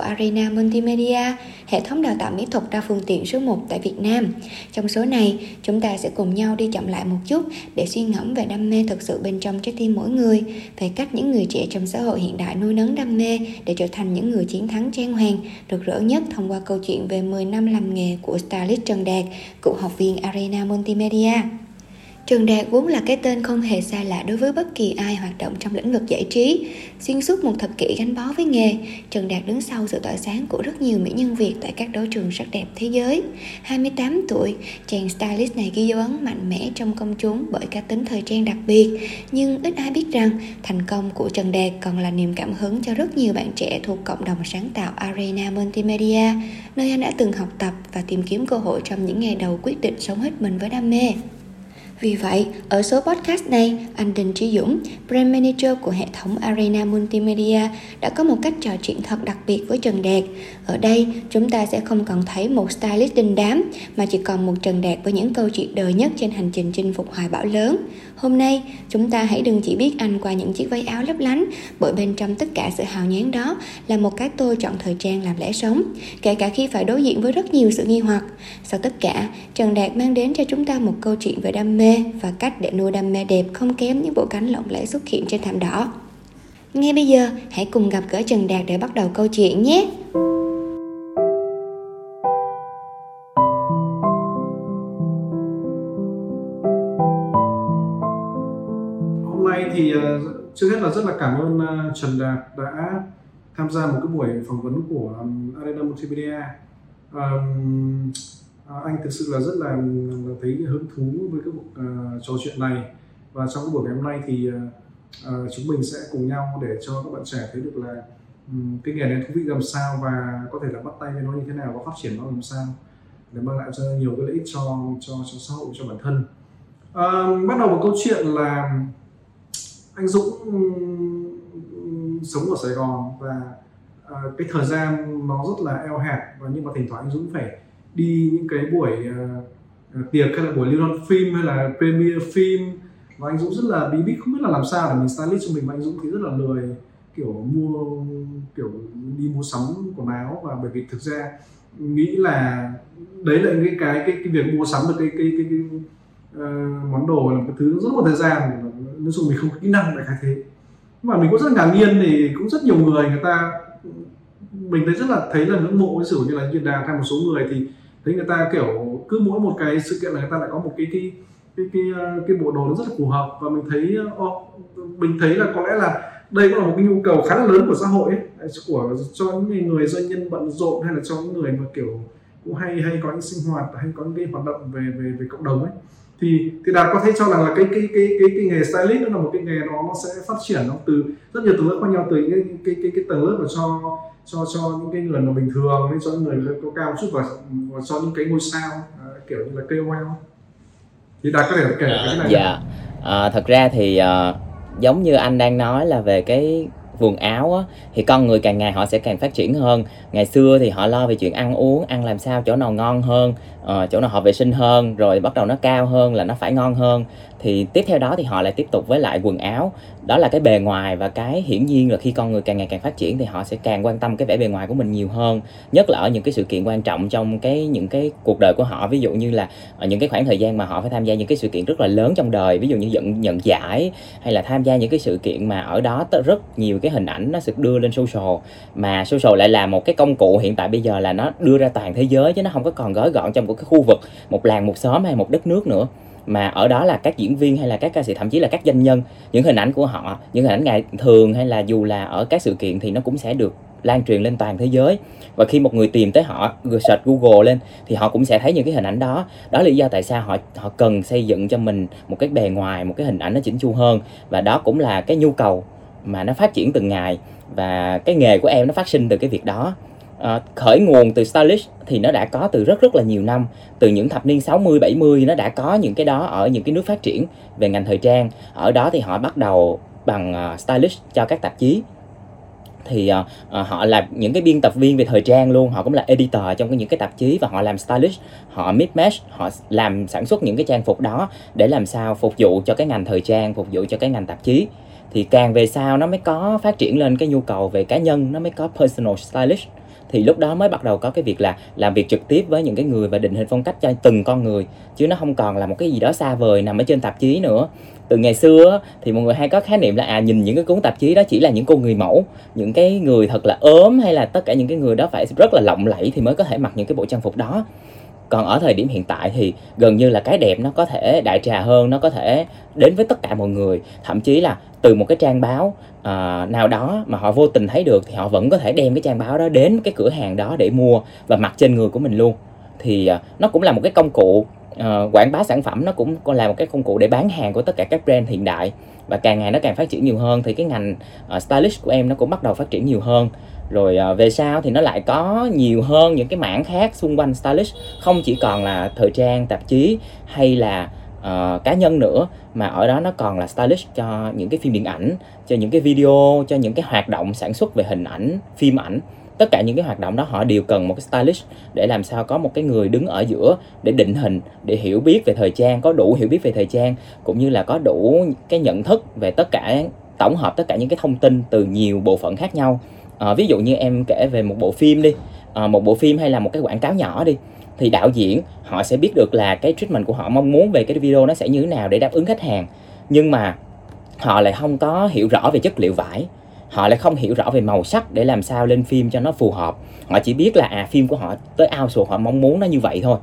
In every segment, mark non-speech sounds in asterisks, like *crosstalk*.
của Arena Multimedia, hệ thống đào tạo mỹ thuật đa phương tiện số 1 tại Việt Nam. Trong số này, chúng ta sẽ cùng nhau đi chậm lại một chút để suy ngẫm về đam mê thực sự bên trong trái tim mỗi người, về cách những người trẻ trong xã hội hiện đại nuôi nấng đam mê để trở thành những người chiến thắng trang hoàng, rực rỡ nhất thông qua câu chuyện về 10 năm làm nghề của stylist Trần Đạt, cựu học viên Arena Multimedia. Trần Đạt vốn là cái tên không hề xa lạ đối với bất kỳ ai hoạt động trong lĩnh vực giải trí. Xuyên suốt một thập kỷ gắn bó với nghề, Trần Đạt đứng sau sự tỏa sáng của rất nhiều mỹ nhân Việt tại các đấu trường sắc đẹp thế giới. 28 tuổi, chàng stylist này ghi dấu ấn mạnh mẽ trong công chúng bởi cá tính thời trang đặc biệt. Nhưng ít ai biết rằng thành công của Trần Đạt còn là niềm cảm hứng cho rất nhiều bạn trẻ thuộc cộng đồng sáng tạo Arena Multimedia, nơi anh đã từng học tập và tìm kiếm cơ hội trong những ngày đầu quyết định sống hết mình với đam mê. Vì vậy, ở số podcast này, anh Đình Trí Dũng, Brand Manager của hệ thống Arena Multimedia đã có một cách trò chuyện thật đặc biệt với Trần Đạt. Ở đây, chúng ta sẽ không còn thấy một stylist đình đám, mà chỉ còn một Trần Đạt với những câu chuyện đời nhất trên hành trình chinh phục hoài bão lớn. Hôm nay, chúng ta hãy đừng chỉ biết anh qua những chiếc váy áo lấp lánh, bởi bên trong tất cả sự hào nhoáng đó là một cái tôi chọn thời trang làm lẽ sống, kể cả khi phải đối diện với rất nhiều sự nghi hoặc. Sau tất cả, Trần Đạt mang đến cho chúng ta một câu chuyện về đam mê và cách để nuôi đam mê đẹp không kém những bộ cánh lộng lẫy xuất hiện trên thảm đỏ. Ngay bây giờ, hãy cùng gặp gỡ Trần Đạt để bắt đầu câu chuyện nhé! Trước hết là rất là cảm ơn à, Trần Đạt đã tham gia một cái buổi phỏng vấn của à, Arena Multimedia. Um, anh thực sự là rất là, là thấy hứng thú với cái cuộc uh, trò chuyện này và trong cái buổi ngày hôm nay thì uh, chúng mình sẽ cùng nhau để cho các bạn trẻ thấy được là um, cái nghề này thú vị làm sao và có thể là bắt tay với nó như thế nào và phát triển nó làm sao để mang lại cho nhiều cái lợi ích cho cho cho xã hội cho bản thân um, bắt đầu một câu chuyện là anh Dũng sống ở Sài Gòn và uh, cái thời gian nó rất là eo hẹp và nhưng mà thỉnh thoảng anh Dũng phải đi những cái buổi uh, tiệc hay là buổi liên hoan phim hay là premiere phim. Và anh Dũng rất là bí bít không biết là làm sao để mình stylist cho mình. Và anh Dũng thì rất là lười kiểu mua kiểu đi mua sắm quần áo. Và bởi vì thực ra nghĩ là đấy là cái cái cái, cái việc mua sắm được cái cái cái, cái uh, món đồ là một cái thứ rất là thời gian nói chung mình không có kỹ năng để khai thế. Nhưng mà mình cũng rất ngạc nhiên thì cũng rất nhiều người người ta mình thấy rất là thấy là ngưỡng mộ cái sử như là như đà hay một số người thì thấy người ta kiểu cứ mỗi một cái sự kiện là người ta lại có một cái cái cái cái cái, cái bộ đồ nó rất là phù hợp. Và mình thấy oh, mình thấy là có lẽ là đây cũng là một cái nhu cầu khá là lớn của xã hội ấy, của cho những người doanh nhân bận rộn hay là cho những người mà kiểu cũng hay hay có những sinh hoạt hay có những cái hoạt động về về về cộng đồng ấy thì thì đạt có thể cho rằng là cái cái cái cái, cái nghề stylist nó là một cái nghề nó nó sẽ phát triển nó từ rất nhiều tầng lớp khác nhau từ những cái cái cái, cái tầng lớp mà cho cho cho những cái người mà bình thường đến cho những người có cao chút và, và cho những cái ngôi sao à, kiểu như là KOL thì đạt có thể kể à, cái này dạ. À, thật ra thì à, giống như anh đang nói là về cái quần áo á, thì con người càng ngày họ sẽ càng phát triển hơn. Ngày xưa thì họ lo về chuyện ăn uống ăn làm sao chỗ nào ngon hơn uh, chỗ nào họ vệ sinh hơn rồi bắt đầu nó cao hơn là nó phải ngon hơn thì tiếp theo đó thì họ lại tiếp tục với lại quần áo. Đó là cái bề ngoài và cái hiển nhiên là khi con người càng ngày càng phát triển thì họ sẽ càng quan tâm cái vẻ bề ngoài của mình nhiều hơn. Nhất là ở những cái sự kiện quan trọng trong cái, những cái cuộc đời của họ. Ví dụ như là ở những cái khoảng thời gian mà họ phải tham gia những cái sự kiện rất là lớn trong đời. Ví dụ như nhận nhận giải hay là tham gia những cái sự kiện mà ở đó rất nhiều cái hình ảnh nó được đưa lên social. Mà social lại là một cái công cụ hiện tại bây giờ là nó đưa ra toàn thế giới chứ nó không có còn gói gọn trong một cái khu vực, một làng, một xóm hay một đất nước nữa mà ở đó là các diễn viên hay là các ca sĩ, thậm chí là các doanh nhân, những hình ảnh của họ, những hình ảnh ngày thường hay là dù là ở các sự kiện thì nó cũng sẽ được lan truyền lên toàn thế giới. Và khi một người tìm tới họ search Google lên, thì họ cũng sẽ thấy những cái hình ảnh đó. Đó là lý do tại sao họ họ cần xây dựng cho mình một cái bề ngoài, một cái hình ảnh nó chỉnh chu hơn. Và đó cũng là cái nhu cầu mà nó phát triển từng ngày và cái nghề của em nó phát sinh từ cái việc đó à, khởi nguồn từ stylish thì nó đã có từ rất rất là nhiều năm. Từ những thập niên 60 70 nó đã có những cái đó ở những cái nước phát triển về ngành thời trang. Ở đó thì họ bắt đầu bằng ờ, uh, stylish cho các tạp chí. Thì uh, uh, họ là những cái biên tập viên về thời trang luôn. Họ cũng là editor trong cái, những cái tạp chí và họ làm stylish họ mix match họ làm sản xuất những cái trang phục đó để làm sao phục vụ cho cái ngành thời trang phục vụ cho cái ngành tạp chí. Thì càng về sau nó mới có phát triển lên cái nhu cầu về cá nhân nó mới có personal stylist thì lúc đó mới bắt đầu có cái việc là làm việc trực tiếp với những cái người và định hình phong cách cho từng con người. Chứ nó không còn là một cái gì đó xa vời nằm ở trên tạp chí nữa. Từ ngày xưa thì mọi người hay có khái niệm là à nhìn những cái cuốn tạp chí đó chỉ là những cô người mẫu, những cái người thật là ốm hay là tất cả những cái người đó phải rất là lộng lẫy thì mới có thể mặc những cái bộ trang phục đó. Còn ở thời điểm hiện tại thì gần như là cái đẹp nó có thể đại trà hơn, nó có thể đến với tất cả mọi người. Thậm chí là từ một cái trang báo uh, nào đó mà họ vô tình thấy được thì họ vẫn có thể đem cái trang báo đó đến cái cửa hàng đó để mua và mặc trên người của mình luôn. Thì uh, nó cũng là một cái công cụ uh, quảng bá sản phẩm nó cũng còn là một cái công cụ để bán hàng của tất cả các brand hiện đại và càng ngày nó càng phát triển nhiều hơn thì cái ngành uh, stylish của em nó cũng bắt đầu phát triển nhiều hơn. Rồi uh, về sau thì nó lại có nhiều hơn những cái mảng khác xung quanh stylish không chỉ còn là thời trang tạp chí hay là uh, cá nhân nữa mà ở đó nó còn là stylist cho những cái phim điện ảnh cho những cái video cho những cái hoạt động sản xuất về hình ảnh phim ảnh. Tất cả những cái hoạt động đó họ đều cần một cái stylist để làm sao có một cái người đứng ở giữa để định hình để hiểu biết về thời trang có đủ hiểu biết về thời trang cũng như là có đủ cái nhận thức về tất cả tổng hợp tất cả những cái thông tin từ nhiều bộ phận khác nhau. À, ví dụ như em kể về một bộ phim đi. À, một bộ phim hay là một cái quảng cáo nhỏ đi thì đạo diễn, họ sẽ biết được là cái treatment của họ mong muốn về cái video nó sẽ như thế nào để đáp ứng khách hàng. Nhưng mà họ lại không có hiểu rõ về chất liệu vải. Họ lại không hiểu rõ về màu sắc để làm sao lên phim cho nó phù hợp. Họ chỉ biết là à phim của họ tới outsource họ mong muốn nó như vậy thôi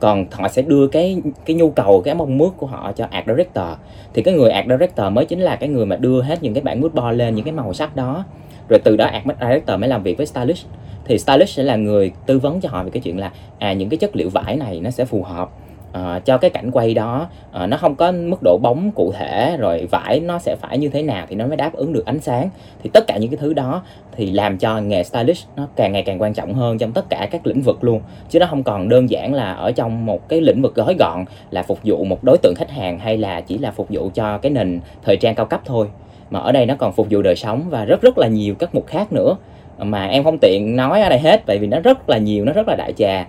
còn họ sẽ đưa cái cái nhu cầu, cái mong muốn của họ cho art director. Thì cái người art director mới chính là cái người mà đưa hết những cái bản mood board lên, những cái màu sắc đó. Rồi từ đó art director mới làm việc với stylist. Thì stylist sẽ là người tư vấn cho họ về cái chuyện là à những cái chất liệu vải này nó sẽ phù hợp uh, cho cái cảnh quay đó uh, nó không có mức độ bóng cụ thể rồi vải nó sẽ phải như thế nào thì nó mới đáp ứng được ánh sáng. Thì tất cả những cái thứ đó thì làm cho nghề stylist nó càng ngày càng quan trọng hơn trong tất cả các lĩnh vực luôn. Chứ nó không còn đơn giản là ở trong một cái lĩnh vực gói gọn là phục vụ một đối tượng khách hàng hay là chỉ là phục vụ cho cái nền thời trang cao cấp thôi. Mà ở đây nó còn phục vụ đời sống và rất rất là nhiều các mục khác nữa. Mà em không tiện nói ở đây hết tại vì nó rất là nhiều nó rất là đại trà.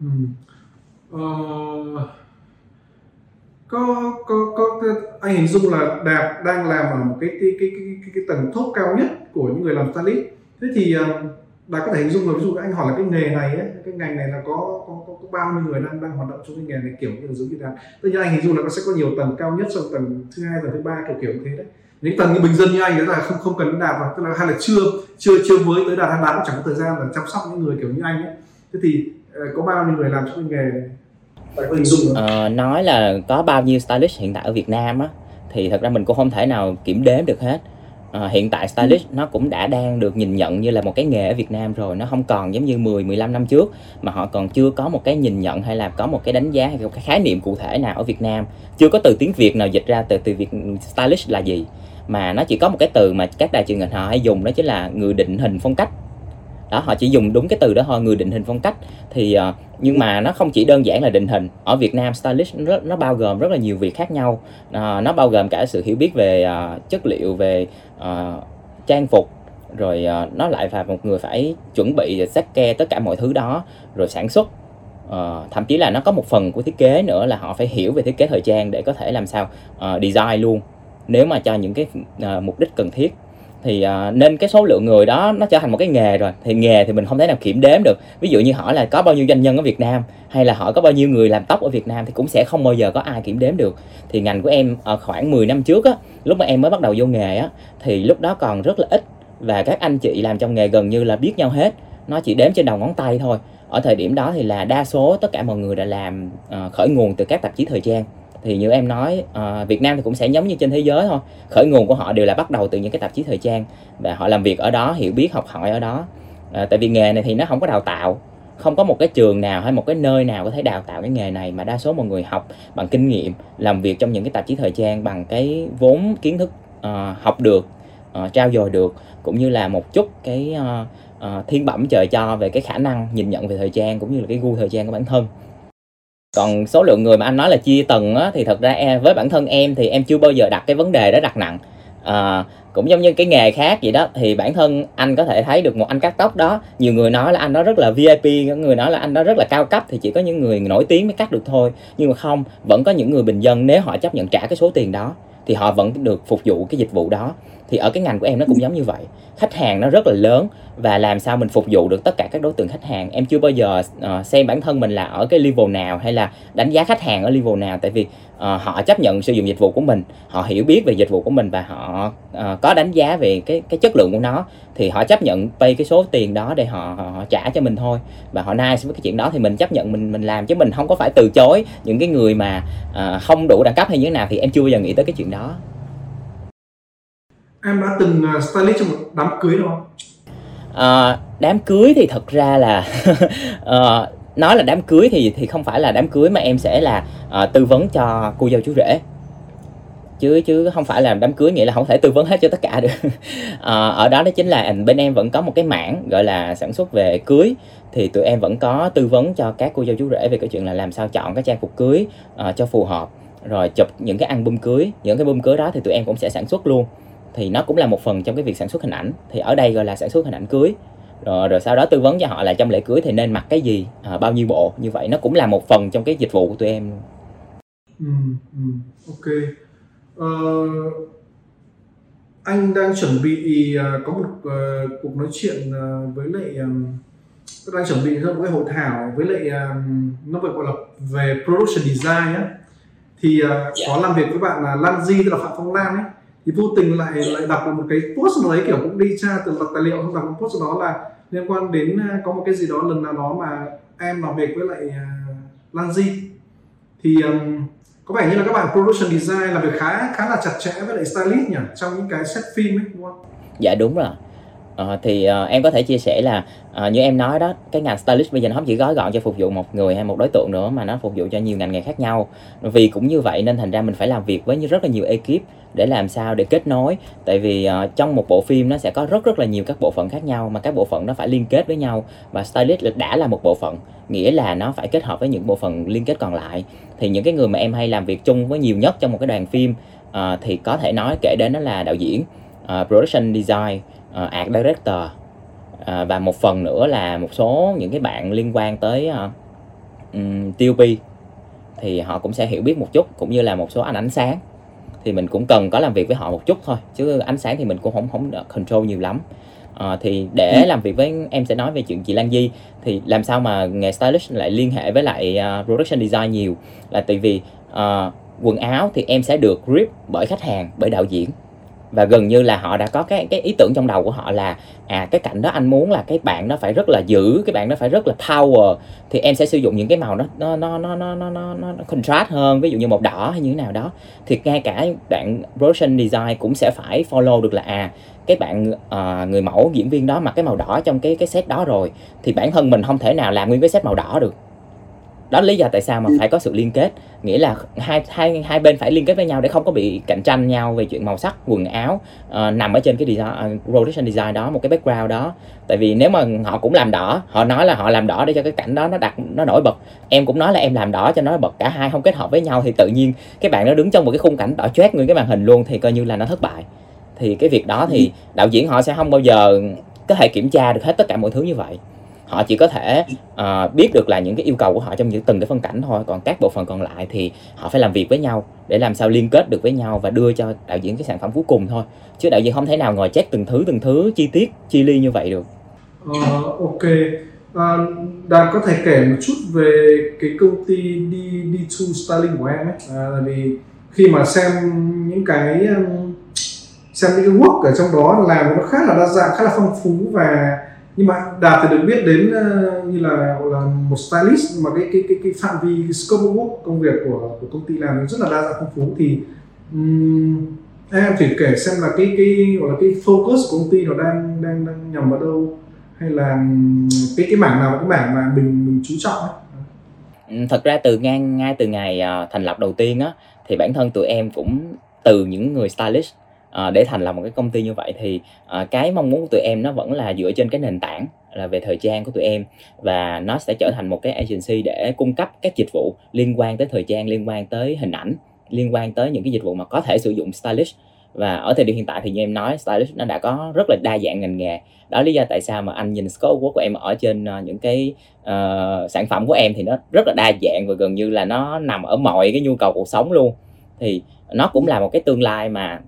Ừ. Ờ, có có có anh hình dung là đạt đang làm ở một cái cái cái cái, cái, cái tầng thốt cao nhất của những người làm stylist thế thì ờ, đạt có thể hình dung là ví dụ anh hỏi là cái nghề này ấy, cái ngành này là có có, có, có bao nhiêu người đang đang hoạt động trong cái nghề này kiểu như là giống như đạt. Tất nhiên anh hình dung là nó sẽ có nhiều tầng cao nhất sau tầng thứ hai tầng thứ ba kiểu kiểu như thế đấy. Những tầng như bình dân như anh đấy là không không cần đạt mà tức là hay là chưa chưa chưa mới tới đạt hay đạt cũng chẳng có thời gian là chăm sóc những người kiểu như anh ấy. Thế thì ờ, có bao nhiêu người làm trong cái nghề này? Ờ, nói là có bao nhiêu stylist hiện tại ở Việt Nam á thì thật ra mình cũng không thể nào kiểm đếm được hết. À, hiện tại stylist nó cũng đã đang được nhìn nhận như là một cái nghề ở Việt Nam rồi nó không còn giống như 10 15 năm trước mà họ còn chưa có một cái nhìn nhận hay là có một cái đánh giá hay một cái khái niệm cụ thể nào ở Việt Nam. Chưa có từ tiếng Việt nào dịch ra từ từ việc stylist là gì mà nó chỉ có một cái từ mà các đài truyền hình họ hay dùng đó chính là người định hình phong cách đó họ chỉ dùng đúng cái từ đó thôi người định hình phong cách. Thì uh, nhưng mà nó không chỉ đơn giản là định hình. Ở Việt Nam stylist nó, nó bao gồm rất là nhiều việc khác nhau. Uh, nó bao gồm cả sự hiểu biết về uh, chất liệu về uh, trang phục. Rồi uh, nó lại là một người phải chuẩn bị xét ke tất cả mọi thứ đó rồi sản xuất. Uh, thậm chí là nó có một phần của thiết kế nữa là họ phải hiểu về thiết kế thời trang để có thể làm sao uh, design luôn. Nếu mà cho những cái uh, mục đích cần thiết thì uh, nên cái số lượng người đó nó trở thành một cái nghề rồi. Thì nghề thì mình không thể nào kiểm đếm được. Ví dụ như hỏi là có bao nhiêu doanh nhân ở Việt Nam hay là họ có bao nhiêu người làm tóc ở Việt Nam thì cũng sẽ không bao giờ có ai kiểm đếm được. Thì ngành của em ở khoảng 10 năm trước á lúc mà em mới bắt đầu vô nghề á thì lúc đó còn rất là ít. Và các anh chị làm trong nghề gần như là biết nhau hết. Nó chỉ đếm trên đầu ngón tay thôi. Ở thời điểm đó thì là đa số tất cả mọi người đã làm uh, khởi nguồn từ các tạp chí thời trang thì như em nói uh, Việt Nam thì cũng sẽ giống như trên thế giới thôi. Khởi nguồn của họ đều là bắt đầu từ những cái tạp chí thời trang và họ làm việc ở đó hiểu biết học hỏi ở đó. Uh, tại vì nghề này thì nó không có đào tạo không có một cái trường nào hay một cái nơi nào có thể đào tạo cái nghề này mà đa số mọi người học bằng kinh nghiệm làm việc trong những cái tạp chí thời trang bằng cái vốn kiến thức uh, học được uh, trao dồi được cũng như là một chút cái uh, uh, thiên bẩm trời cho về cái khả năng nhìn nhận về thời trang cũng như là cái gu thời trang của bản thân còn số lượng người mà anh nói là chia tầng á, thì thật ra em với bản thân em thì em chưa bao giờ đặt cái vấn đề đó đặt nặng. À, cũng giống như cái nghề khác vậy đó thì bản thân anh có thể thấy được một anh cắt tóc đó nhiều người nói là anh đó rất là vip có người nói là anh đó rất là cao cấp thì chỉ có những người nổi tiếng mới cắt được thôi. Nhưng mà không vẫn có những người bình dân nếu họ chấp nhận trả cái số tiền đó thì họ vẫn được phục vụ cái dịch vụ đó thì ở cái ngành của em nó cũng giống như vậy. Khách hàng nó rất là lớn và làm sao mình phục vụ được tất cả các đối tượng khách hàng. Em chưa bao giờ uh, xem bản thân mình là ở cái level nào hay là đánh giá khách hàng ở level nào. Tại vì uh, họ chấp nhận sử dụng dịch vụ của mình họ hiểu biết về dịch vụ của mình và họ uh, có đánh giá về cái cái chất lượng của nó thì họ chấp nhận pay cái số tiền đó để họ, họ, họ trả cho mình thôi. Và họ nice với cái chuyện đó thì mình chấp nhận mình mình làm chứ mình không có phải từ chối những cái người mà uh, không đủ đẳng cấp hay như thế nào thì em chưa bao giờ nghĩ tới cái chuyện đó em đã từng à, stylist cho một đám cưới đâu không? À, đám cưới thì thật ra là à, *laughs* nói là đám cưới thì thì không phải là đám cưới mà em sẽ là à, tư vấn cho cô dâu chú rể. Chứ chứ không phải là đám cưới nghĩa là không thể tư vấn hết cho tất cả được. À, *laughs* ở đó đó chính là bên em vẫn có một cái mảng gọi là sản xuất về cưới. Thì tụi em vẫn có tư vấn cho các cô dâu chú rể về cái chuyện là làm sao chọn cái trang phục cưới uh, cho phù hợp. Rồi chụp những cái album cưới. Những cái album cưới đó thì tụi em cũng sẽ sản xuất luôn thì nó cũng là một phần trong cái việc sản xuất hình ảnh. Thì ở đây gọi là sản xuất hình ảnh cưới. Rồi, rồi sau đó tư vấn cho họ là trong lễ cưới thì nên mặc cái gì à, bao nhiêu bộ. Như vậy nó cũng là một phần trong cái dịch vụ của tụi em. Ừ, ừ, ok. Uh, anh đang chuẩn bị uh, có một uh, cuộc nói chuyện uh, với lại um, đang chuẩn bị cho một cái hội thảo với lại um, nó phải gọi là về production design á. Thì uh, yeah. có làm việc với bạn là Lan Di tức là Phạm Phong Lan ấy thì vô tình lại lại đọc được một cái post nào đấy kiểu cũng đi tra từ đọc tài liệu xong đọc một post đó là liên quan đến à, có một cái gì đó lần nào đó mà em làm việc với lại à, uh, Lan Di thì um, có vẻ như là các bạn production design làm việc khá khá là chặt chẽ với lại stylist nhỉ trong những cái set phim ấy đúng không? Dạ đúng rồi. À, thì uh, em có thể chia sẻ là uh, như em nói đó cái ngành stylist bây giờ nó không chỉ gói gọn cho phục vụ một người hay một đối tượng nữa mà nó phục vụ cho nhiều ngành nghề khác nhau. Vì cũng như vậy nên thành ra mình phải làm việc với rất là nhiều ekip để làm sao để kết nối. Tại vì uh, trong một bộ phim nó sẽ có rất rất là nhiều các bộ phận khác nhau mà các bộ phận nó phải liên kết với nhau và stylist đã là một bộ phận nghĩa là nó phải kết hợp với những bộ phận liên kết còn lại. Thì những cái người mà em hay làm việc chung với nhiều nhất trong một cái đoàn phim uh, thì có thể nói kể đến đó là đạo diễn uh, production design uh, art director. Uh, và một phần nữa là một số những cái bạn liên quan tới uh, um, TOP thì họ cũng sẽ hiểu biết một chút cũng như là một số anh ánh sáng. Thì mình cũng cần có làm việc với họ một chút thôi chứ ánh sáng thì mình cũng không không control nhiều lắm. À, thì để ừ. làm việc với em sẽ nói về chuyện chị Lan Di. Thì làm sao mà nghề stylist lại liên hệ với lại uh, production design nhiều? Là tại vì uh, quần áo thì em sẽ được grip bởi khách hàng bởi đạo diễn và gần như là họ đã có cái cái ý tưởng trong đầu của họ là à cái cảnh đó anh muốn là cái bạn nó phải rất là dữ cái bạn nó phải rất là power. Thì em sẽ sử dụng những cái màu nó nó nó nó nó nó nó, nó contrast hơn ví dụ như màu đỏ hay như thế nào đó. Thì ngay cả bạn production design cũng sẽ phải follow được là à cái bạn uh, người mẫu diễn viên đó mặc cái màu đỏ trong cái cái set đó rồi. Thì bản thân mình không thể nào làm nguyên cái set màu đỏ được đó lý do tại sao mà phải có sự liên kết. Nghĩa là hai hai hai bên phải liên kết với nhau để không có bị cạnh tranh nhau về chuyện màu sắc quần áo uh, nằm ở trên cái design uh, rotation design đó một cái background đó. Tại vì nếu mà họ cũng làm đỏ họ nói là họ làm đỏ để cho cái cảnh đó nó đặt nó nổi bật. Em cũng nói là em làm đỏ cho nó bật cả hai không kết hợp với nhau thì tự nhiên cái bạn nó đứng trong một cái khung cảnh đỏ chét nguyên cái màn hình luôn thì coi như là nó thất bại. Thì cái việc đó thì đạo diễn họ sẽ không bao giờ có thể kiểm tra được hết tất cả mọi thứ như vậy họ chỉ có thể uh, biết được là những cái yêu cầu của họ trong những từng cái phân cảnh thôi. Còn các bộ phận còn lại thì họ phải làm việc với nhau để làm sao liên kết được với nhau và đưa cho đạo diễn cái sản phẩm cuối cùng thôi. Chứ đạo diễn không thể nào ngồi check từng thứ từng thứ chi tiết chi ly như vậy được. Uh, ok. À, đạt có thể kể một chút về cái công ty đi đi to styling của em ấy. À, là vì khi mà xem những cái xem những cái work ở trong đó làm nó khá là đa dạng khá là phong phú và nhưng mà đạt thì được biết đến ờ, như là là một stylist mà cái cái cái cái phạm vi scope of work công việc của của công ty làm rất là đa dạng phong phú. Thì um, em thử kể xem là cái cái gọi là cái focus của công ty nó đang đang đang nhằm vào đâu hay là cái cái mảng nào là cái mảng mà mình mình chú trọng ấy. Thật ra từ ngang ngay từ ngày ờ, thành lập đầu tiên á thì bản thân tụi em cũng từ những người stylist à, để thành lập một cái công ty như vậy thì à, cái mong muốn của tụi em nó vẫn là dựa trên cái nền tảng là về thời trang của tụi em và nó sẽ trở thành một cái agency để cung cấp các dịch vụ liên quan tới thời trang liên quan tới hình ảnh liên quan tới những cái dịch vụ mà có thể sử dụng stylist. Và ở thời điểm hiện tại thì như em nói stylist nó đã có rất là đa dạng ngành nghề. Đó lý do tại sao mà anh nhìn scope work của em ở trên ờ, những cái uh, sản phẩm của em thì nó rất là đa dạng và gần như là nó nằm ở mọi cái nhu cầu cuộc sống luôn. Thì nó cũng là một cái tương lai mà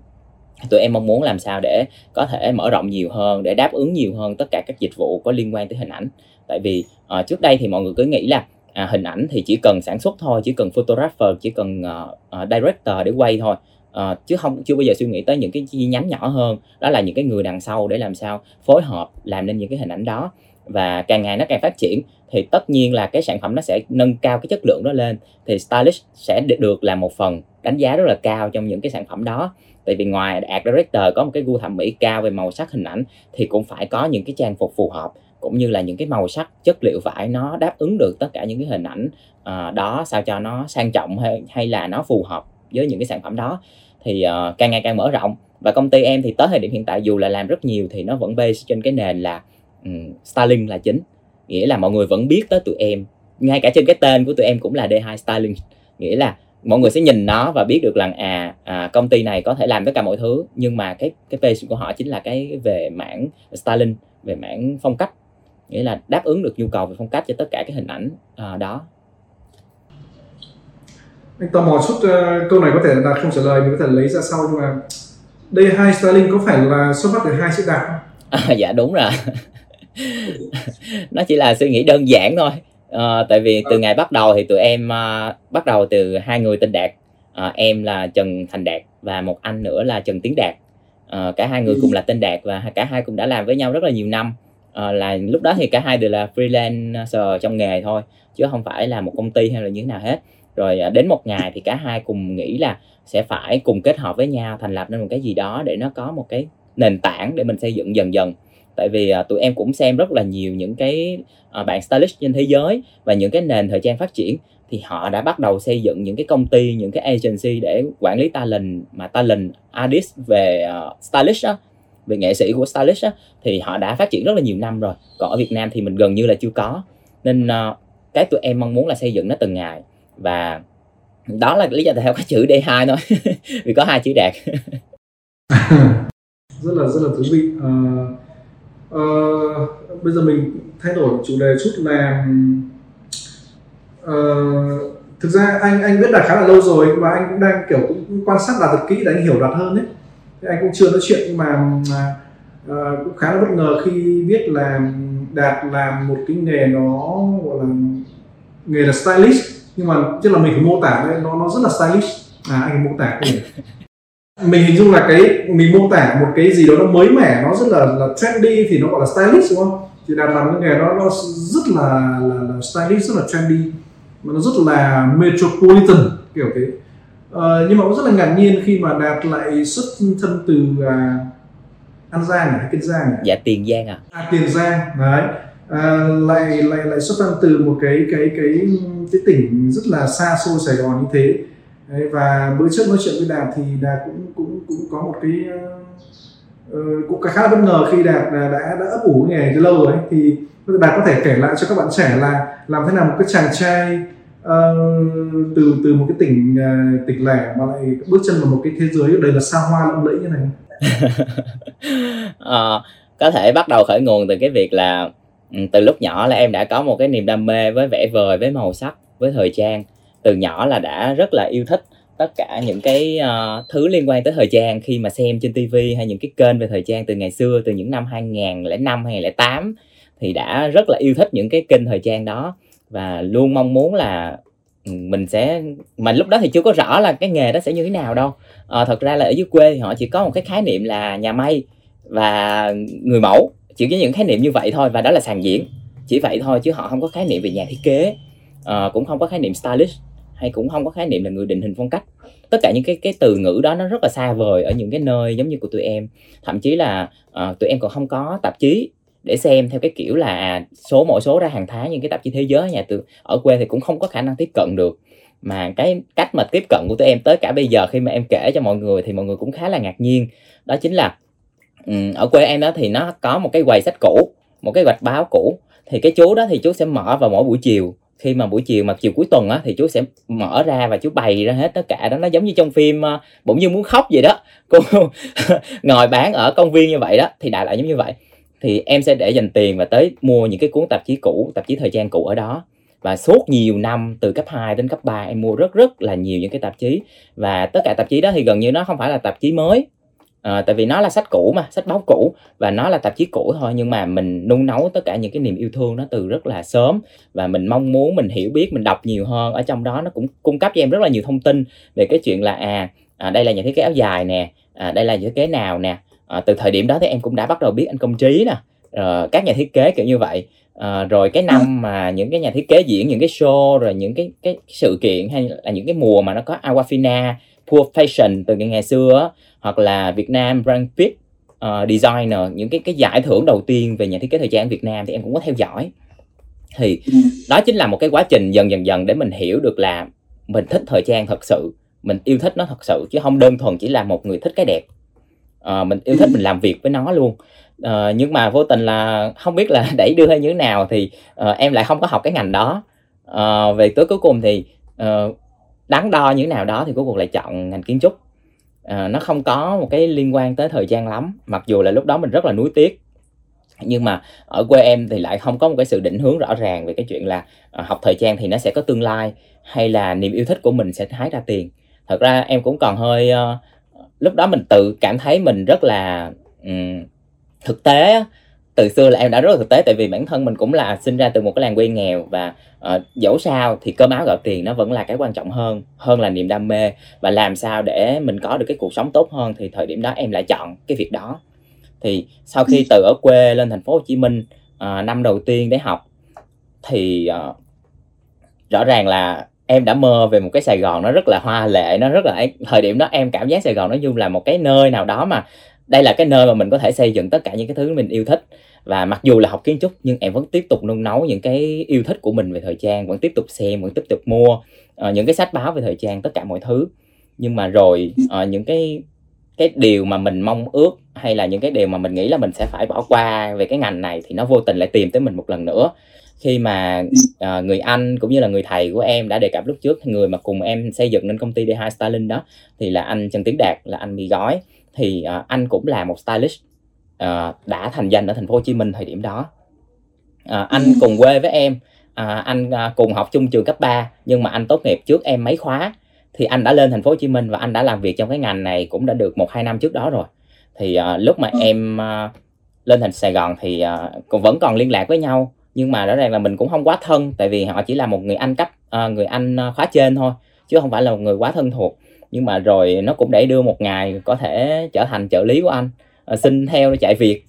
tụi em mong muốn làm sao để có thể mở rộng nhiều hơn để đáp ứng nhiều hơn tất cả các dịch vụ có liên quan tới hình ảnh. Tại vì uh, trước đây thì mọi người cứ nghĩ là à, hình ảnh thì chỉ cần sản xuất thôi chỉ cần photographer chỉ cần uh, uh, director để quay thôi. Uh, chứ không chưa bao giờ suy nghĩ tới những cái chi nhánh nhỏ hơn. Đó là những cái người đằng sau để làm sao phối hợp làm nên những cái hình ảnh đó. Và càng ngày nó càng phát triển thì tất nhiên là cái sản phẩm nó sẽ nâng cao cái chất lượng đó lên thì stylist sẽ được làm một phần đánh giá rất là cao trong những cái sản phẩm đó. Tại vì ngoài art director có một cái gu thẩm mỹ cao về màu sắc hình ảnh thì cũng phải có những cái trang phục phù hợp cũng như là những cái màu sắc chất liệu vải nó đáp ứng được tất cả những cái hình ảnh uh, đó sao cho nó sang trọng hay hay là nó phù hợp với những cái sản phẩm đó. Thì uh, càng ngày càng mở rộng. Và công ty em thì tới thời điểm hiện tại dù là làm rất nhiều thì nó vẫn base trên cái nền là um, styling là chính. Nghĩa là mọi người vẫn biết tới tụi em ngay cả trên cái tên của tụi em cũng là D2 styling. Nghĩa là mọi người sẽ nhìn nó và biết được rằng à, à công ty này có thể làm tất cả mọi thứ. Nhưng mà cái cái base của họ chính là cái về mảng styling về mảng phong cách. Nghĩa là đáp ứng được nhu cầu về phong cách cho tất cả các hình ảnh uh, đó. Anh tò mò chút uh, câu này có thể là không trả lời mình có thể lấy ra sau nhưng mà đây hai styling có phải là xuất phát từ hai chữ đạt không? À, *laughs* dạ đúng rồi. *laughs* Nó chỉ là suy nghĩ đơn giản thôi à, tại vì từ ngày bắt đầu thì tụi em uh, bắt đầu từ hai người tên đạt. À, em là trần thành đạt và một anh nữa là trần tiến đạt. À, cả hai người cùng là tên đạt và cả hai cũng đã làm với nhau rất là nhiều năm. À, là lúc đó thì cả hai đều là freelancer trong nghề thôi chứ không phải là một công ty hay là như thế nào hết. Rồi à, đến một ngày thì cả hai cùng nghĩ là sẽ phải cùng kết hợp với nhau thành lập nên một cái gì đó để nó có một cái nền tảng để mình xây dựng dần dần tại vì uh, tụi em cũng xem rất là nhiều những cái uh, bạn stylist trên thế giới và những cái nền thời trang phát triển thì họ đã bắt đầu xây dựng những cái công ty những cái agency để quản lý talent mà talent artist về à, uh, stylist á về nghệ sĩ của stylist á, thì họ đã phát triển rất là nhiều năm rồi. Còn ở Việt Nam thì mình gần như là chưa có. Nên uh, cái tụi em mong muốn là xây dựng nó từng ngày. Và đó là lý do tại sao có chữ D2 thôi *laughs* vì có hai chữ đạt. *laughs* *laughs* Rất là rất là thú vị. Uh, uh, bây giờ mình thay đổi chủ đề chút là uh, thực ra anh anh biết đạt khá là lâu rồi và anh cũng đang kiểu cũng quan sát đạt thật kỹ để anh hiểu đạt hơn đấy thì anh cũng chưa nói chuyện nhưng mà uh, cũng khá là bất ngờ khi biết là đạt làm một cái nghề nó gọi là nghề là stylist. Nhưng mà tức là mình phải mô tả đấy nó nó rất là stylish à anh mô tả cái mình hình dung là cái mình mô tả một cái gì đó nó mới mẻ nó rất là là trendy thì nó gọi là stylish đúng không? Thì đạt làm cái nghề đó nó rất là là, là stylish rất là trendy. Mà nó rất là metropolitan kiểu thế. Ờ, nhưng mà cũng rất là ngạc nhiên khi mà đạt lại xuất thân từ à, an giang hay kiên giang à? dạ tiền giang à à tiền giang đấy. À, lại lại lại xuất thân từ một cái cái cái cái tỉnh rất là xa xôi Sài Gòn như thế Đấy, và bữa trước nói chuyện với Đạt thì Đạt cũng cũng cũng có một cái uh, cũng khá là bất ngờ khi Đạt đã đã, đã ấp ủ nghề từ lâu rồi ấy. thì Đạt có thể kể lại cho các bạn trẻ là làm thế nào một cái chàng trai uh, từ từ một cái tỉnh uh, tỉnh lẻ mà lại bước chân vào một cái thế giới đầy là xa hoa lộng lẫy như này à, *laughs* có thể bắt đầu khởi nguồn từ cái việc là ừ, từ lúc nhỏ là em đã có một cái niềm đam mê với vẽ vời với màu sắc với thời trang từ nhỏ là đã rất là yêu thích tất cả những cái uh, thứ liên quan tới thời trang khi mà xem trên TV hay những cái kênh về thời trang từ ngày xưa từ những năm 2005 2008 thì đã rất là yêu thích những cái kênh thời trang đó và luôn mong muốn là ừ, mình sẽ mà lúc đó thì chưa có rõ là cái nghề đó sẽ như thế nào đâu. À, thật ra là ở dưới quê thì họ chỉ có một cái khái niệm là nhà may và người mẫu chỉ có những khái niệm như vậy thôi và đó là sàn diễn. Chỉ vậy thôi chứ họ không có khái niệm về nhà thiết kế à, cũng không có khái niệm stylist hay cũng không có khái niệm là người định hình phong cách. Tất cả những cái cái từ ngữ đó nó rất là xa vời ở những cái nơi giống như của tụi em. Thậm chí là uh, tụi em còn không có tạp chí để xem theo cái kiểu là số mỗi số ra hàng tháng những cái tạp chí thế giới nhà từ ở quê thì cũng không có khả năng tiếp cận được. Mà cái cách mà tiếp cận của tụi em tới cả bây giờ khi mà em kể cho mọi người thì mọi người cũng khá là ngạc nhiên. Đó chính là um, ở quê em đó thì nó có một cái quầy sách cũ một cái gạch báo cũ. Thì cái chú đó thì chú sẽ mở vào mỗi buổi chiều khi mà buổi chiều mà chiều cuối tuần á thì chú sẽ mở ra và chú bày ra hết tất cả đó. Nó giống như trong phim uh, bỗng nhiên muốn khóc vậy đó. *laughs* Cô *laughs* ngồi bán ở công viên như vậy đó thì đại loại giống như vậy. Thì em sẽ để dành tiền và tới mua những cái cuốn tạp chí cũ tạp chí thời trang cũ ở đó. Và suốt nhiều năm từ cấp 2 đến cấp 3 em mua rất rất là nhiều những cái tạp chí. Và tất cả tạp chí đó thì gần như nó không phải là tạp chí mới à, tại vì nó là sách cũ mà sách báo cũ và nó là tạp chí cũ thôi nhưng mà mình nung nấu tất cả những cái niềm yêu thương đó từ rất là sớm và mình mong muốn mình hiểu biết mình đọc nhiều hơn. Ở trong đó nó cũng cung cấp cho em rất là nhiều thông tin về cái chuyện là à, à đây là nhà thiết kế áo dài nè à, đây là thiết kế nào nè. À, từ thời điểm đó thì em cũng đã bắt đầu biết anh công trí nè à, các nhà thiết kế kiểu như vậy. À, rồi cái năm mà những cái nhà thiết kế diễn những cái show rồi những cái cái sự kiện hay là những cái mùa mà nó có Aquafina, Pure Fashion từ ngày xưa hoặc là Việt Nam Brand Fit uh, Designer những cái cái giải thưởng đầu tiên về nhà thiết kế thời trang Việt Nam thì em cũng có theo dõi. Thì ừ. đó chính là một cái quá trình dần dần dần để mình hiểu được là mình thích thời trang thật sự mình yêu thích nó thật sự chứ không đơn thuần chỉ là một người thích cái đẹp. Uh, mình yêu thích mình làm việc với nó luôn. Uh, nhưng mà vô tình là không biết là *laughs* đẩy đưa hay như thế nào thì uh, em lại không có học cái ngành đó. Uh, về tới cuối cùng thì uh, đắn đo như thế nào đó thì cuối cùng lại chọn ngành kiến trúc à, nó không có một cái liên quan tới thời gian lắm mặc dù là lúc đó mình rất là nuối tiếc. Nhưng mà ở quê em thì lại không có một cái sự định hướng rõ ràng về cái chuyện là à, học thời trang thì nó sẽ có tương lai hay là niềm yêu thích của mình sẽ hái ra tiền. Thật ra em cũng còn hơi uh, lúc đó mình tự cảm thấy mình rất là um, thực tế từ xưa là em đã rất là thực tế tại vì bản thân mình cũng là sinh ra từ một cái làng quê nghèo và uh, dẫu sao thì cơm áo gạo tiền nó vẫn là cái quan trọng hơn hơn là niềm đam mê. Và làm sao để mình có được cái cuộc sống tốt hơn thì thời điểm đó em lại chọn cái việc đó. Thì sau khi từ ở quê lên thành phố Hồ Chí Minh uh, năm đầu tiên để học thì uh, rõ ràng là em đã mơ về một cái Sài Gòn nó rất là hoa lệ nó rất là thời điểm đó em cảm giác Sài Gòn nó như là một cái nơi nào đó mà đây là cái nơi mà mình có thể xây dựng tất cả những cái thứ mình yêu thích. Và mặc dù là học kiến trúc nhưng em vẫn tiếp tục nung nấu những cái yêu thích của mình về thời trang vẫn tiếp tục xem vẫn tiếp tục mua uh, những cái sách báo về thời trang tất cả mọi thứ. Nhưng mà rồi uh, những cái cái điều mà mình mong ước hay là những cái điều mà mình nghĩ là mình sẽ phải bỏ qua về cái ngành này thì nó vô tình lại tìm tới mình một lần nữa. Khi mà uh, người anh cũng như là người thầy của em đã đề cập lúc trước người mà cùng em xây dựng nên công ty D2 Styling đó thì là anh Trần Tiến Đạt là anh bị gói thì uh, anh cũng là một stylist uh, đã thành danh ở thành phố Hồ Chí Minh thời điểm đó uh, anh ừ. cùng quê với em uh, anh uh, cùng học chung trường cấp 3 nhưng mà anh tốt nghiệp trước em mấy khóa thì anh đã lên thành phố Hồ Chí Minh và anh đã làm việc trong cái ngành này cũng đã được một hai năm trước đó rồi thì uh, lúc mà ừ. em uh, lên thành Sài Gòn thì uh, cũng vẫn còn liên lạc với nhau nhưng mà rõ ràng là mình cũng không quá thân tại vì họ chỉ là một người anh cấp uh, người anh khóa trên thôi chứ không phải là một người quá thân thuộc nhưng mà rồi nó cũng để đưa một ngày có thể trở thành trợ lý của anh à, xin theo chạy việc.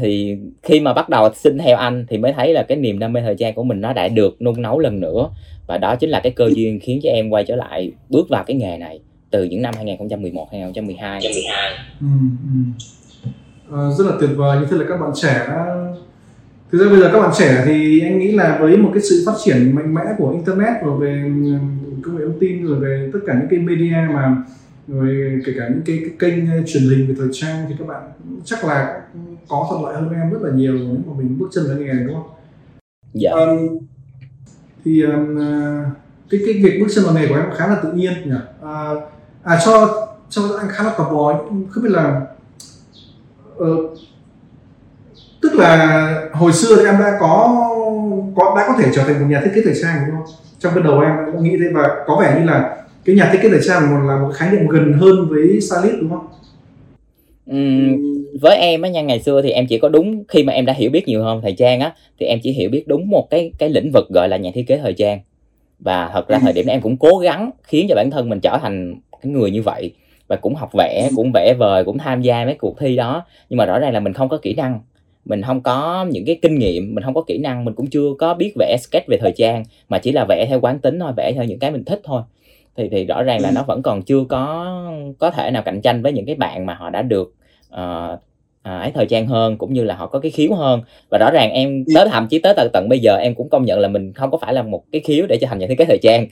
Thì khi mà bắt đầu xin theo anh thì mới thấy là cái niềm đam mê thời trang của mình nó đã được nung nấu lần nữa. Và đó chính là cái cơ duyên khiến cho em quay trở lại bước vào cái nghề này từ những năm 2011 2012 2012 ừ, ừ. À, rất là tuyệt vời. Như thế là các bạn trẻ thực ra bây giờ các bạn trẻ thì anh nghĩ là với một cái sự phát triển mạnh mẽ của internet và về công nghệ thông tin rồi về tất cả những cái media mà rồi kể cả những cái, cái kênh truyền hình về thời trang thì các bạn chắc là có thuận lợi hơn em rất là nhiều nếu mà mình bước chân vào nghề này đúng không? Dạ. Um, thì um, cái cái việc bước chân vào nghề của em khá là tự nhiên nhỉ. À, à cho cho anh khá là tò mò không biết là uh, tức là hồi xưa thì em đã có có đã có thể trở thành một nhà thiết kế thời trang đúng không trong cái đầu em cũng nghĩ thế và có vẻ như là cái nhà thiết kế thời trang là một khái niệm gần hơn với stylist đúng không? Uhm, với em á nha ngày xưa thì em chỉ có đúng khi mà em đã hiểu biết nhiều hơn thời trang á thì em chỉ hiểu biết đúng một cái cái lĩnh vực gọi là nhà thiết kế thời trang. Và thật ra thời điểm đó em cũng cố gắng khiến cho bản thân mình trở thành cái người như vậy và cũng học vẽ cũng vẽ vời cũng tham gia mấy cuộc thi đó. Nhưng mà rõ ràng là mình không có kỹ năng mình không có những cái kinh nghiệm mình không có kỹ năng mình cũng chưa có biết vẽ sketch về thời trang mà chỉ là vẽ theo quán tính thôi vẽ theo những cái mình thích thôi. Thì thì rõ ràng là nó vẫn còn chưa có có thể nào cạnh tranh với những cái bạn mà họ đã được uh, à, ấy thời trang hơn cũng như là họ có cái khiếu hơn. Và rõ ràng em tới thậm chí tới tận tận bây giờ em cũng công nhận là mình không có phải là một cái khiếu để trở thành nhà thiết kế thời trang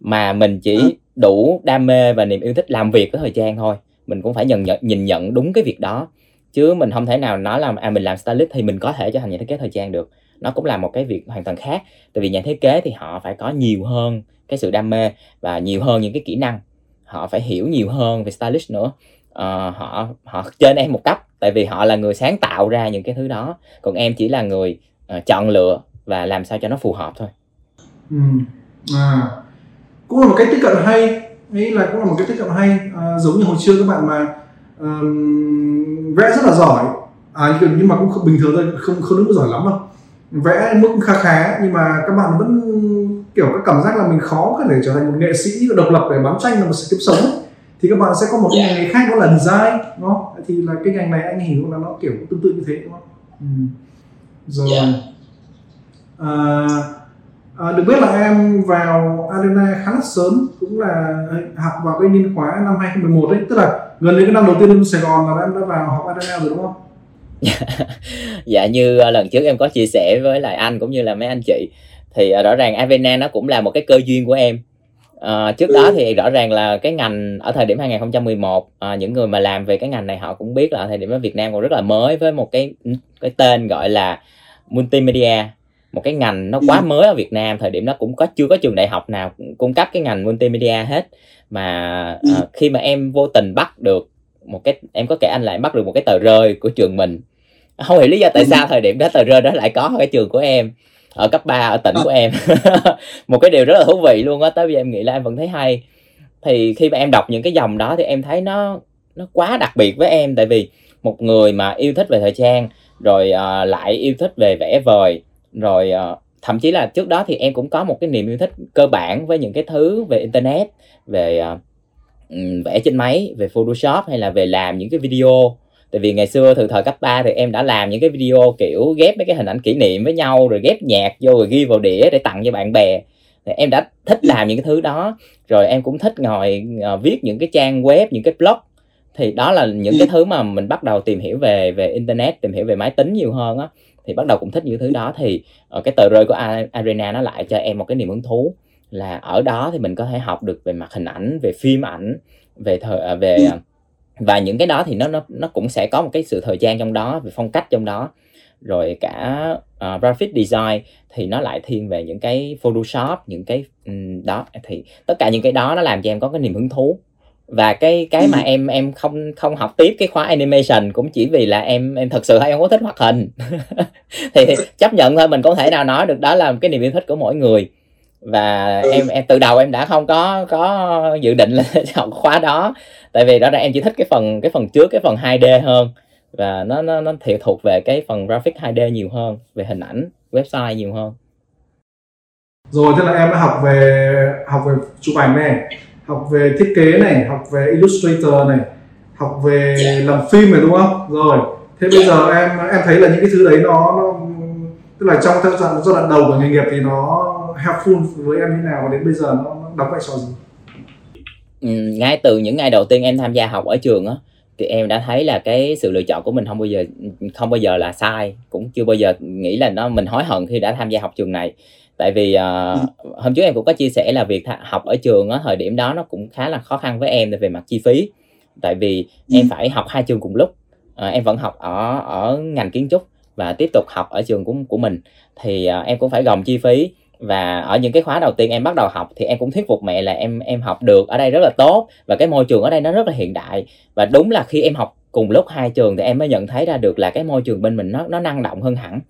mà mình chỉ đủ đam mê và niềm yêu thích làm việc với thời trang thôi. Mình cũng phải nhận nhận nhìn nhận đúng cái việc đó chứ mình không thể nào nói là à mình làm stylist thì mình có thể trở thành nhà thiết kế thời trang được. Nó cũng là một cái việc hoàn toàn khác tại vì nhà thiết kế thì họ phải có nhiều hơn cái sự đam mê và nhiều hơn những cái kỹ năng. Họ phải hiểu nhiều hơn về stylist nữa. Uh, họ họ trên em một cấp tại vì họ là người sáng tạo ra những cái thứ đó. Còn em chỉ là người uh, chọn lựa và làm sao cho nó phù hợp thôi. Ừ. à cũng là một cách tiếp cận hay ấy là cũng là một cái tiếp cận hay. À, giống như hồi xưa các bạn mà um, vẽ rất là giỏi. À, nhưng mà cũng không bình thường thôi không không đúng giỏi lắm đâu. Vẽ mức khá khá nhưng mà các bạn vẫn kiểu cái cảm giác là mình khó có thể trở thành một nghệ sĩ độc lập để bán tranh là một sự kiếp sống ấy. thì các bạn sẽ có một cái ngành nghề khác đó là design không? Thì là cái ngành này anh hiểu là nó kiểu tương tự như thế đúng không? Ừ. rồi. Yeah. à, à, được biết là em vào Arena khá là sớm cũng là học vào cái niên khóa năm 2011 đấy. Tức là gần đến cái năm đầu tiên lên Sài Gòn là em đã vào học Arena rồi đúng không? *laughs* Dạ như ờ, lần trước em có chia sẻ với lại anh cũng như là mấy anh chị thì ờ, rõ ràng Avena nó cũng là một cái cơ duyên của em. À, trước đó thì rõ ràng là cái ngành ở thời điểm 2011 à, những người mà làm về cái ngành này họ cũng biết là ở thời điểm đó Việt Nam còn rất là mới với một cái cái tên gọi là multimedia một cái ngành nó quá mới ở Việt Nam thời điểm đó cũng có chưa có trường đại học nào cung cấp cái ngành multimedia hết. Mà à, khi mà em vô tình bắt được một cái em có kể anh lại bắt được một cái tờ rơi của trường mình. Không hiểu lý do tại sao thời điểm đó tờ rơi đó lại có ở cái trường của em ở cấp 3 ở tỉnh của em. *laughs* Một cái điều rất là thú vị luôn á tới bây giờ em nghĩ là em vẫn thấy hay. Thì khi mà em đọc những cái dòng đó thì em thấy nó nó quá đặc biệt với em. Tại vì một người mà yêu thích về thời trang rồi uh, lại yêu thích về vẽ vời rồi uh, thậm chí là trước đó thì em cũng có một cái niềm yêu thích cơ bản với những cái thứ về internet về uh, vẽ trên máy về photoshop hay là về làm những cái video. Tại vì ngày xưa từ thời cấp 3 thì em đã làm những cái video kiểu ghép mấy cái hình ảnh kỷ niệm với nhau rồi ghép nhạc vô rồi ghi vào đĩa để tặng cho bạn bè. Thì em đã thích làm những cái thứ đó. Rồi em cũng thích ngồi uh, viết những cái trang web những cái blog. Thì đó là những cái thứ mà mình bắt đầu tìm hiểu về về internet tìm hiểu về máy tính nhiều hơn á thì bắt đầu cũng thích những thứ đó. Thì uh, cái tờ rơi của arena nó lại cho em một cái niềm hứng thú là ở đó thì mình có thể học được về mặt hình ảnh về phim ảnh về thời uh, về uh, và những cái đó thì nó nó nó cũng sẽ có một cái sự thời gian trong đó về phong cách trong đó. Rồi cả uh, graphic design thì nó lại thiên về những cái photoshop những cái um, đó. Thì tất cả những cái đó nó làm cho em có cái niềm hứng thú và cái cái mà em em không không học tiếp cái khóa animation cũng chỉ vì là em em thật sự hay không có thích hoạt hình. *laughs* Thì chấp nhận thôi mình có thể nào nói được đó là cái niềm yêu thích của mỗi người. Và ừ. em em từ đầu em đã không có có dự định là *laughs* học khóa đó. Tại vì đó là em chỉ thích cái phần cái phần trước cái phần 2D hơn. Và nó nó nó thiệt thuộc về cái phần graphic 2D nhiều hơn về hình ảnh website nhiều hơn. Rồi thế là em đã học về học về chụp ảnh này học về thiết kế này học về illustrator này học về yeah. Dạ. làm phim này đúng không rồi thế bây yeah. Dạ. giờ em em thấy là những cái thứ đấy nó nó tức là trong giai đoạn giai đoạn đầu của nghề nghiệp thì nó helpful với em như nào và đến bây giờ nó, nó đóng vai trò gì ừ, ngay từ những ngày đầu tiên em tham gia học ở trường á thì em đã thấy là cái sự lựa chọn của mình không bao giờ không bao giờ là sai cũng chưa bao giờ nghĩ là nó mình hối hận khi đã tham gia học trường này tại vì uh, hôm trước em cũng có chia sẻ là việc học ở trường á thời điểm đó nó cũng khá là khó khăn với em về mặt chi phí. Tại vì ừ. em phải học hai trường cùng lúc. Uh, em vẫn học ở ở ngành kiến trúc và tiếp tục học ở trường của của mình. Thì uh, em cũng phải gồng chi phí và ở những cái khóa đầu tiên em bắt đầu học thì em cũng thuyết phục mẹ là em em học được ở đây rất là tốt và cái môi trường ở đây nó rất là hiện đại. Và đúng là khi em học cùng lúc hai trường thì em mới nhận thấy ra được là cái môi trường bên mình nó nó năng động hơn hẳn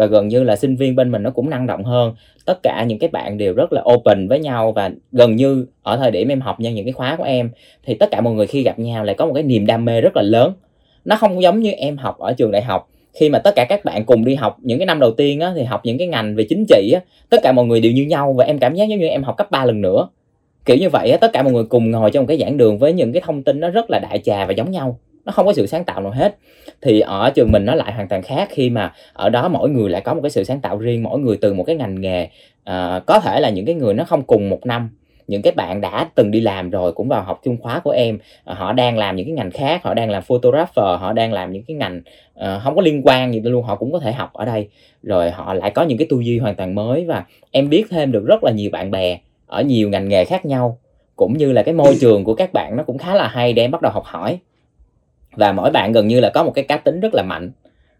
và gần như là sinh viên bên mình nó cũng năng động hơn. Tất cả những cái bạn đều rất là open với nhau và gần như ở thời điểm em học nhân những cái khóa của em thì tất cả mọi người khi gặp nhau lại có một cái niềm đam mê rất là lớn. Nó không giống như em học ở trường đại học. Khi mà tất cả các bạn cùng đi học những cái năm đầu tiên á, thì học những cái ngành về chính trị á, tất cả mọi người đều như nhau và em cảm giác giống như em học cấp 3 lần nữa. Kiểu như vậy á, tất cả mọi người cùng ngồi trong cái giảng đường với những cái thông tin nó rất là đại trà và giống nhau nó không có sự sáng tạo nào hết. Thì ở trường mình nó lại hoàn toàn khác khi mà ở đó mỗi người lại có một cái sự sáng tạo riêng mỗi người từ một cái ngành nghề. À, có thể là những cái người nó không cùng một năm những cái bạn đã từng đi làm rồi cũng vào học chung khóa của em à, họ đang làm những cái ngành khác họ đang làm photographer họ đang làm những cái ngành uh, không có liên quan gì luôn họ cũng có thể học ở đây. Rồi họ lại có những cái tư duy hoàn toàn mới và em biết thêm được rất là nhiều bạn bè ở nhiều ngành nghề khác nhau cũng như là cái môi trường của các bạn nó cũng khá là hay để em bắt đầu học hỏi và mỗi bạn gần như là có một cái cá tính rất là mạnh.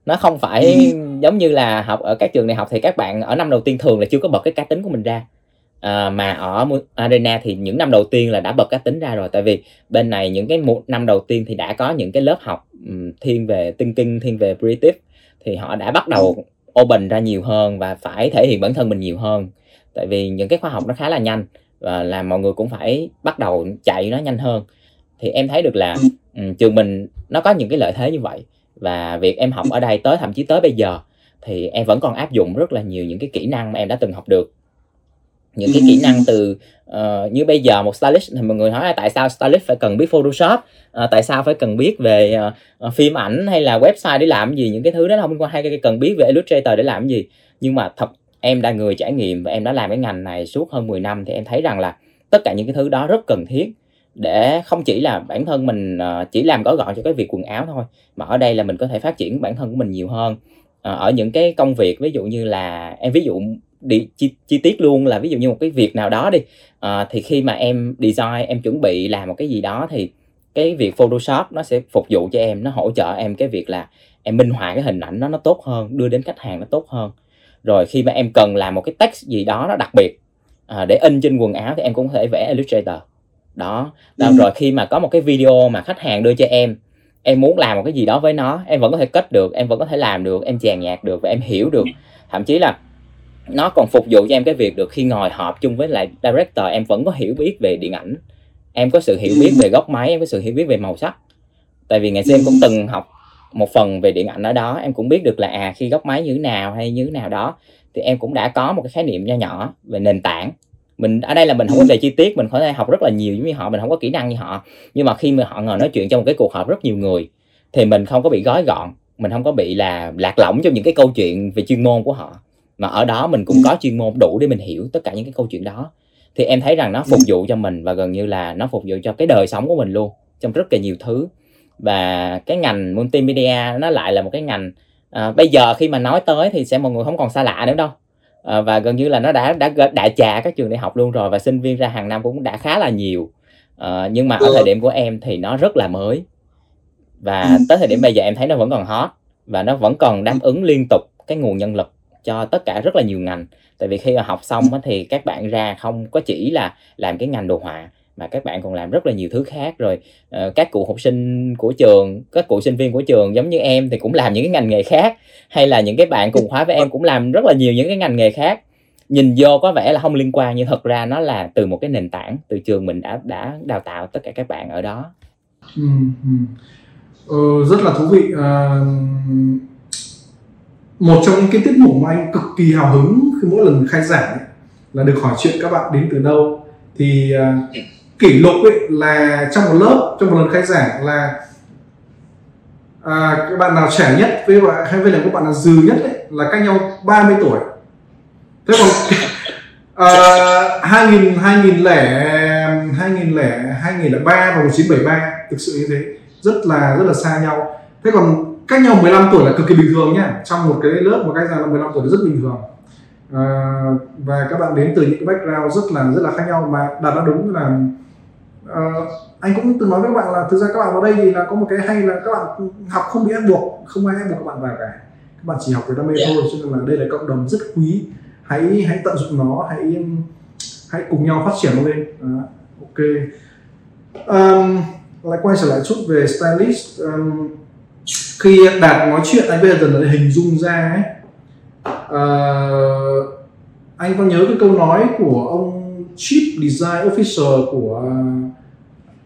Nó không phải *laughs* giống như là học ở các trường đại học thì các bạn ở năm đầu tiên thường là chưa có bật cái cá tính của mình ra. À, mà ở arena thì những năm đầu tiên là đã bật cá tính ra rồi. Tại vì bên này những cái một năm đầu tiên thì đã có những cái lớp học um, thiên về thinking thiên về creative thì họ đã bắt đầu open ra nhiều hơn và phải thể hiện bản thân mình nhiều hơn. Tại vì những cái khoa học nó khá là nhanh và làm mọi người cũng phải bắt đầu chạy nó nhanh hơn. Thì em thấy được là um, trường mình nó có những cái lợi thế như vậy và việc em học ở đây tới thậm chí tới bây giờ thì em vẫn còn áp dụng rất là nhiều những cái kỹ năng mà em đã từng học được. Những cái kỹ năng từ uh, như bây giờ một stylist thì mọi người hỏi là tại sao stylist phải cần biết photoshop? Uh, tại sao phải cần biết về uh, phim ảnh hay là website để làm gì? Những cái thứ đó không quan hay cần biết về illustrator để làm gì? Nhưng mà thật em đã người trải nghiệm và em đã làm cái ngành này suốt hơn 10 năm thì em thấy rằng là tất cả những cái thứ đó rất cần thiết để không chỉ là bản thân mình ờ, chỉ làm gói gọn cho cái việc quần áo thôi mà ở đây là mình có thể phát triển bản thân của mình nhiều hơn. Ờ, ở những cái công việc ví dụ như là em ví dụ đi chi, chi tiết luôn là ví dụ như một cái việc nào đó đi à, thì khi mà em design em chuẩn bị làm một cái gì đó thì cái việc Photoshop nó sẽ phục vụ cho em nó hỗ trợ em cái việc là em minh họa cái hình ảnh nó nó tốt hơn đưa đến khách hàng nó tốt hơn. Rồi khi mà em cần làm một cái text gì đó nó đặc biệt à, để in trên quần áo thì em cũng có thể vẽ Illustrator đó, ừ. rồi khi mà có một cái video mà khách hàng đưa cho em em muốn làm một cái gì đó với nó em vẫn có thể kết được em vẫn có thể làm được em chèn nhạc được và em hiểu được. Thậm chí là nó còn phục vụ cho em cái việc được khi ngồi họp chung với lại director em vẫn có hiểu biết về điện ảnh. Em có sự hiểu biết về góc máy em có sự hiểu biết về màu sắc. Tại vì ngày xưa em cũng từng học một phần về điện ảnh ở đó em cũng biết được là à khi góc máy như thế nào hay như thế nào đó thì em cũng đã có một cái khái niệm nho nhỏ về nền tảng mình ở đây là mình không có về chi tiết mình có thể học rất là nhiều giống như họ mình không có kỹ năng như họ. Nhưng mà khi mà họ ngồi nói chuyện trong một cái cuộc họp rất nhiều người thì mình không có bị gói gọn mình không có bị là lạc lõng trong những cái câu chuyện về chuyên môn của họ. Mà ở đó mình cũng có chuyên môn đủ để mình hiểu tất cả những cái câu chuyện đó. Thì em thấy rằng nó phục vụ cho mình và gần như là nó phục vụ cho cái đời sống của mình luôn trong rất là nhiều thứ. Và cái ngành multimedia nó lại là một cái ngành à, bây giờ khi mà nói tới thì sẽ mọi người không còn xa lạ nữa đâu à, và gần như là nó đã đã đại trà các trường đại học luôn rồi và sinh viên ra hàng năm cũng đã khá là nhiều. À, nhưng mà ở thời điểm của em thì nó rất là mới. Và tới thời điểm bây giờ em thấy nó vẫn còn hot và nó vẫn còn đáp ứng liên tục cái nguồn nhân lực cho tất cả rất là nhiều ngành. Tại vì khi mà học xong thì các bạn ra không có chỉ là làm cái ngành đồ họa mà các bạn còn làm rất là nhiều thứ khác rồi. Uh, các cụ học sinh của trường các cụ sinh viên của trường giống như em thì cũng làm những cái ngành nghề khác hay là những cái bạn cùng khóa với em cũng làm rất là nhiều những cái ngành nghề khác. Nhìn vô có vẻ là không liên quan nhưng thật ra nó là từ một cái nền tảng từ trường mình đã đã đào tạo tất cả các bạn ở đó. Ừ, ừ. Ờ, rất là thú vị. À, một trong những cái tiết mục mà anh cực kỳ hào hứng khi mỗi lần khai giảng là được hỏi chuyện các bạn đến từ đâu thì uh, kỷ lục ấy là trong một lớp trong một lần khai giảng là à, các bạn nào trẻ nhất với bạn hay với là các bạn nào dư nhất ấy, là cách nhau 30 tuổi. Thế còn à, 2000 2000 lẻ 2000 lẻ 2003 và 1973 thực sự như thế rất là rất là xa nhau. Thế còn cách nhau 15 tuổi là cực kỳ bình thường nhá. Trong một cái lớp mà cách ra là 15 tuổi là rất bình thường. À, và các bạn đến từ những cái background rất là rất là khác nhau mà đạt đã đúng là uh, anh cũng từng nói với các bạn là thực ra các bạn vào đây thì là có một cái hay là các bạn học không bị ép buộc không ai ép buộc các bạn vào cả. Các bạn chỉ học về đam mê yeah. thôi cho nên là đây là cộng đồng rất quý. Hãy hãy tận dụng nó hãy hãy cùng nhau phát triển nó lên. Uh, ok. Um, lại quay trở lại chút về stylist. Um, khi đạt nói chuyện anh bây giờ dần hình dung ra ấy. Uh, anh có nhớ cái câu nói của ông Chief Design Officer của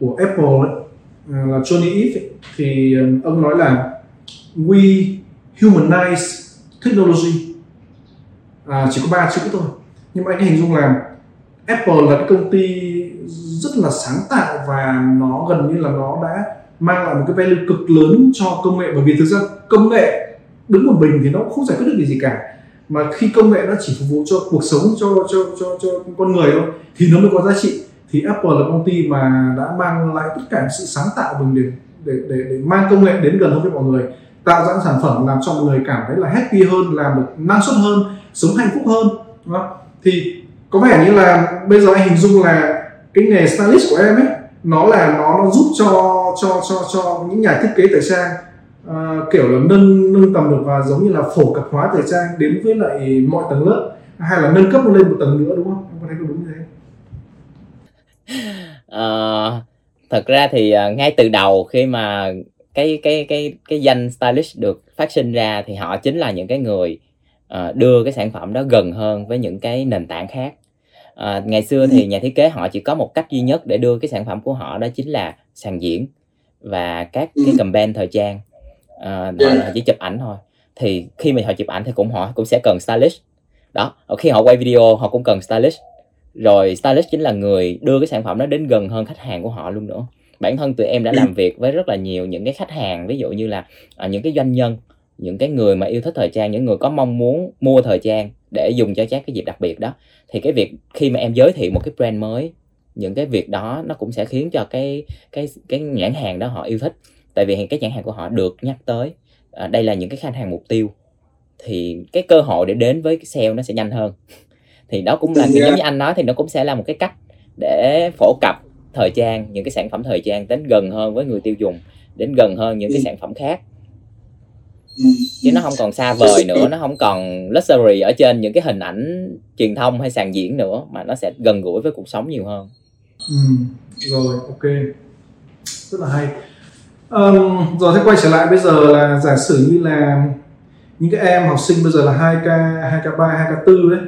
của Apple ấy, à, là Johnny Ive ấy, thì ông nói là we humanize technology. À, chỉ có ba chữ thôi. Nhưng mà anh hình dung là Apple là cái công ty rất là sáng tạo và nó gần như là nó đã mang lại một cái value cực lớn cho công nghệ. Bởi vì thực ra công nghệ đứng một mình thì nó không giải quyết được gì cả. Mà khi công nghệ nó chỉ phục vụ cho cuộc sống cho cho cho cho con người thôi thì nó mới có giá trị thì Apple là công ty mà đã mang lại tất cả sự sáng tạo của mình để để để, để mang công nghệ đến gần hơn với mọi người tạo ra sản phẩm làm cho mọi người cảm thấy là happy hơn làm được năng suất hơn sống hạnh phúc hơn đúng không? thì có vẻ như là bây giờ anh hình dung là cái nghề stylist của em ấy nó là nó nó giúp cho cho cho cho những nhà thiết kế thời trang uh, kiểu là nâng nâng tầm được và giống như là phổ cập hóa thời trang đến với lại mọi tầng lớp hay là nâng cấp lên một tầng nữa đúng không em có thấy đúng uh, thật ra thì uh, ngay từ đầu khi mà cái cái cái cái danh stylist được phát sinh ra thì họ chính là những cái người uh, đưa cái sản phẩm đó gần hơn với những cái nền tảng khác. Uh, ngày xưa thì nhà thiết kế họ chỉ có một cách duy nhất để đưa cái sản phẩm của họ đó chính là sàn diễn và các cái campaign thời trang. Uh, họ, họ chỉ chụp ảnh thôi. Thì khi mà họ chụp ảnh thì cũng họ cũng sẽ cần stylist. Đó khi họ quay video họ cũng cần stylist rồi stylist chính là người đưa cái sản phẩm đó đến gần hơn khách hàng của họ luôn nữa. Bản thân tụi em đã làm *clears throat* việc với rất là nhiều những cái khách hàng ví dụ như là à, những cái doanh nhân những cái người mà yêu thích thời trang những người có mong muốn mua thời trang để dùng cho các cái dịp đặc biệt đó. Thì cái việc khi mà em giới thiệu một cái brand mới những cái việc đó nó cũng sẽ khiến cho cái cái cái nhãn hàng đó họ yêu thích. Tại vì cái nhãn hàng của họ được nhắc tới à, đây là những cái khách hàng mục tiêu. Thì cái cơ hội để đến với cái sale nó sẽ nhanh hơn thì đó cũng là yeah. giống như anh nói thì nó cũng sẽ là một cái cách để phổ cập thời trang những cái sản phẩm thời trang đến gần hơn với người tiêu dùng đến gần hơn những cái sản phẩm khác. Chứ nó không còn xa vời nữa nó không còn luxury ở trên những cái hình ảnh truyền thông hay sàn diễn nữa mà nó sẽ gần gũi với cuộc sống nhiều hơn. Ừ, rồi ok. Rất là hay. Um, rồi thế quay trở lại bây giờ là giả sử như là những cái em học sinh bây giờ là 2k 2k3 2k4 đấy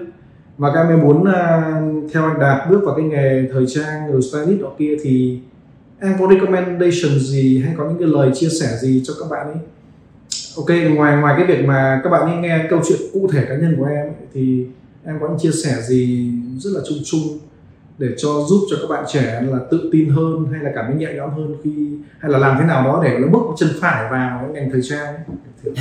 và các em muốn uh, theo anh Đạt bước vào cái nghề thời trang rồi stylist đó kia thì em có recommendation gì hay có những cái lời chia sẻ gì cho các bạn ấy? Ok ngoài ngoài cái việc mà các bạn ấy nghe câu chuyện cụ thể cá nhân của em thì em có những chia sẻ gì rất là chung chung để cho giúp cho các bạn trẻ là tự tin hơn hay là cảm thấy nhẹ nhõm hơn khi hay là làm thế nào đó để nó bước chân phải vào cái ngành thời trang *laughs*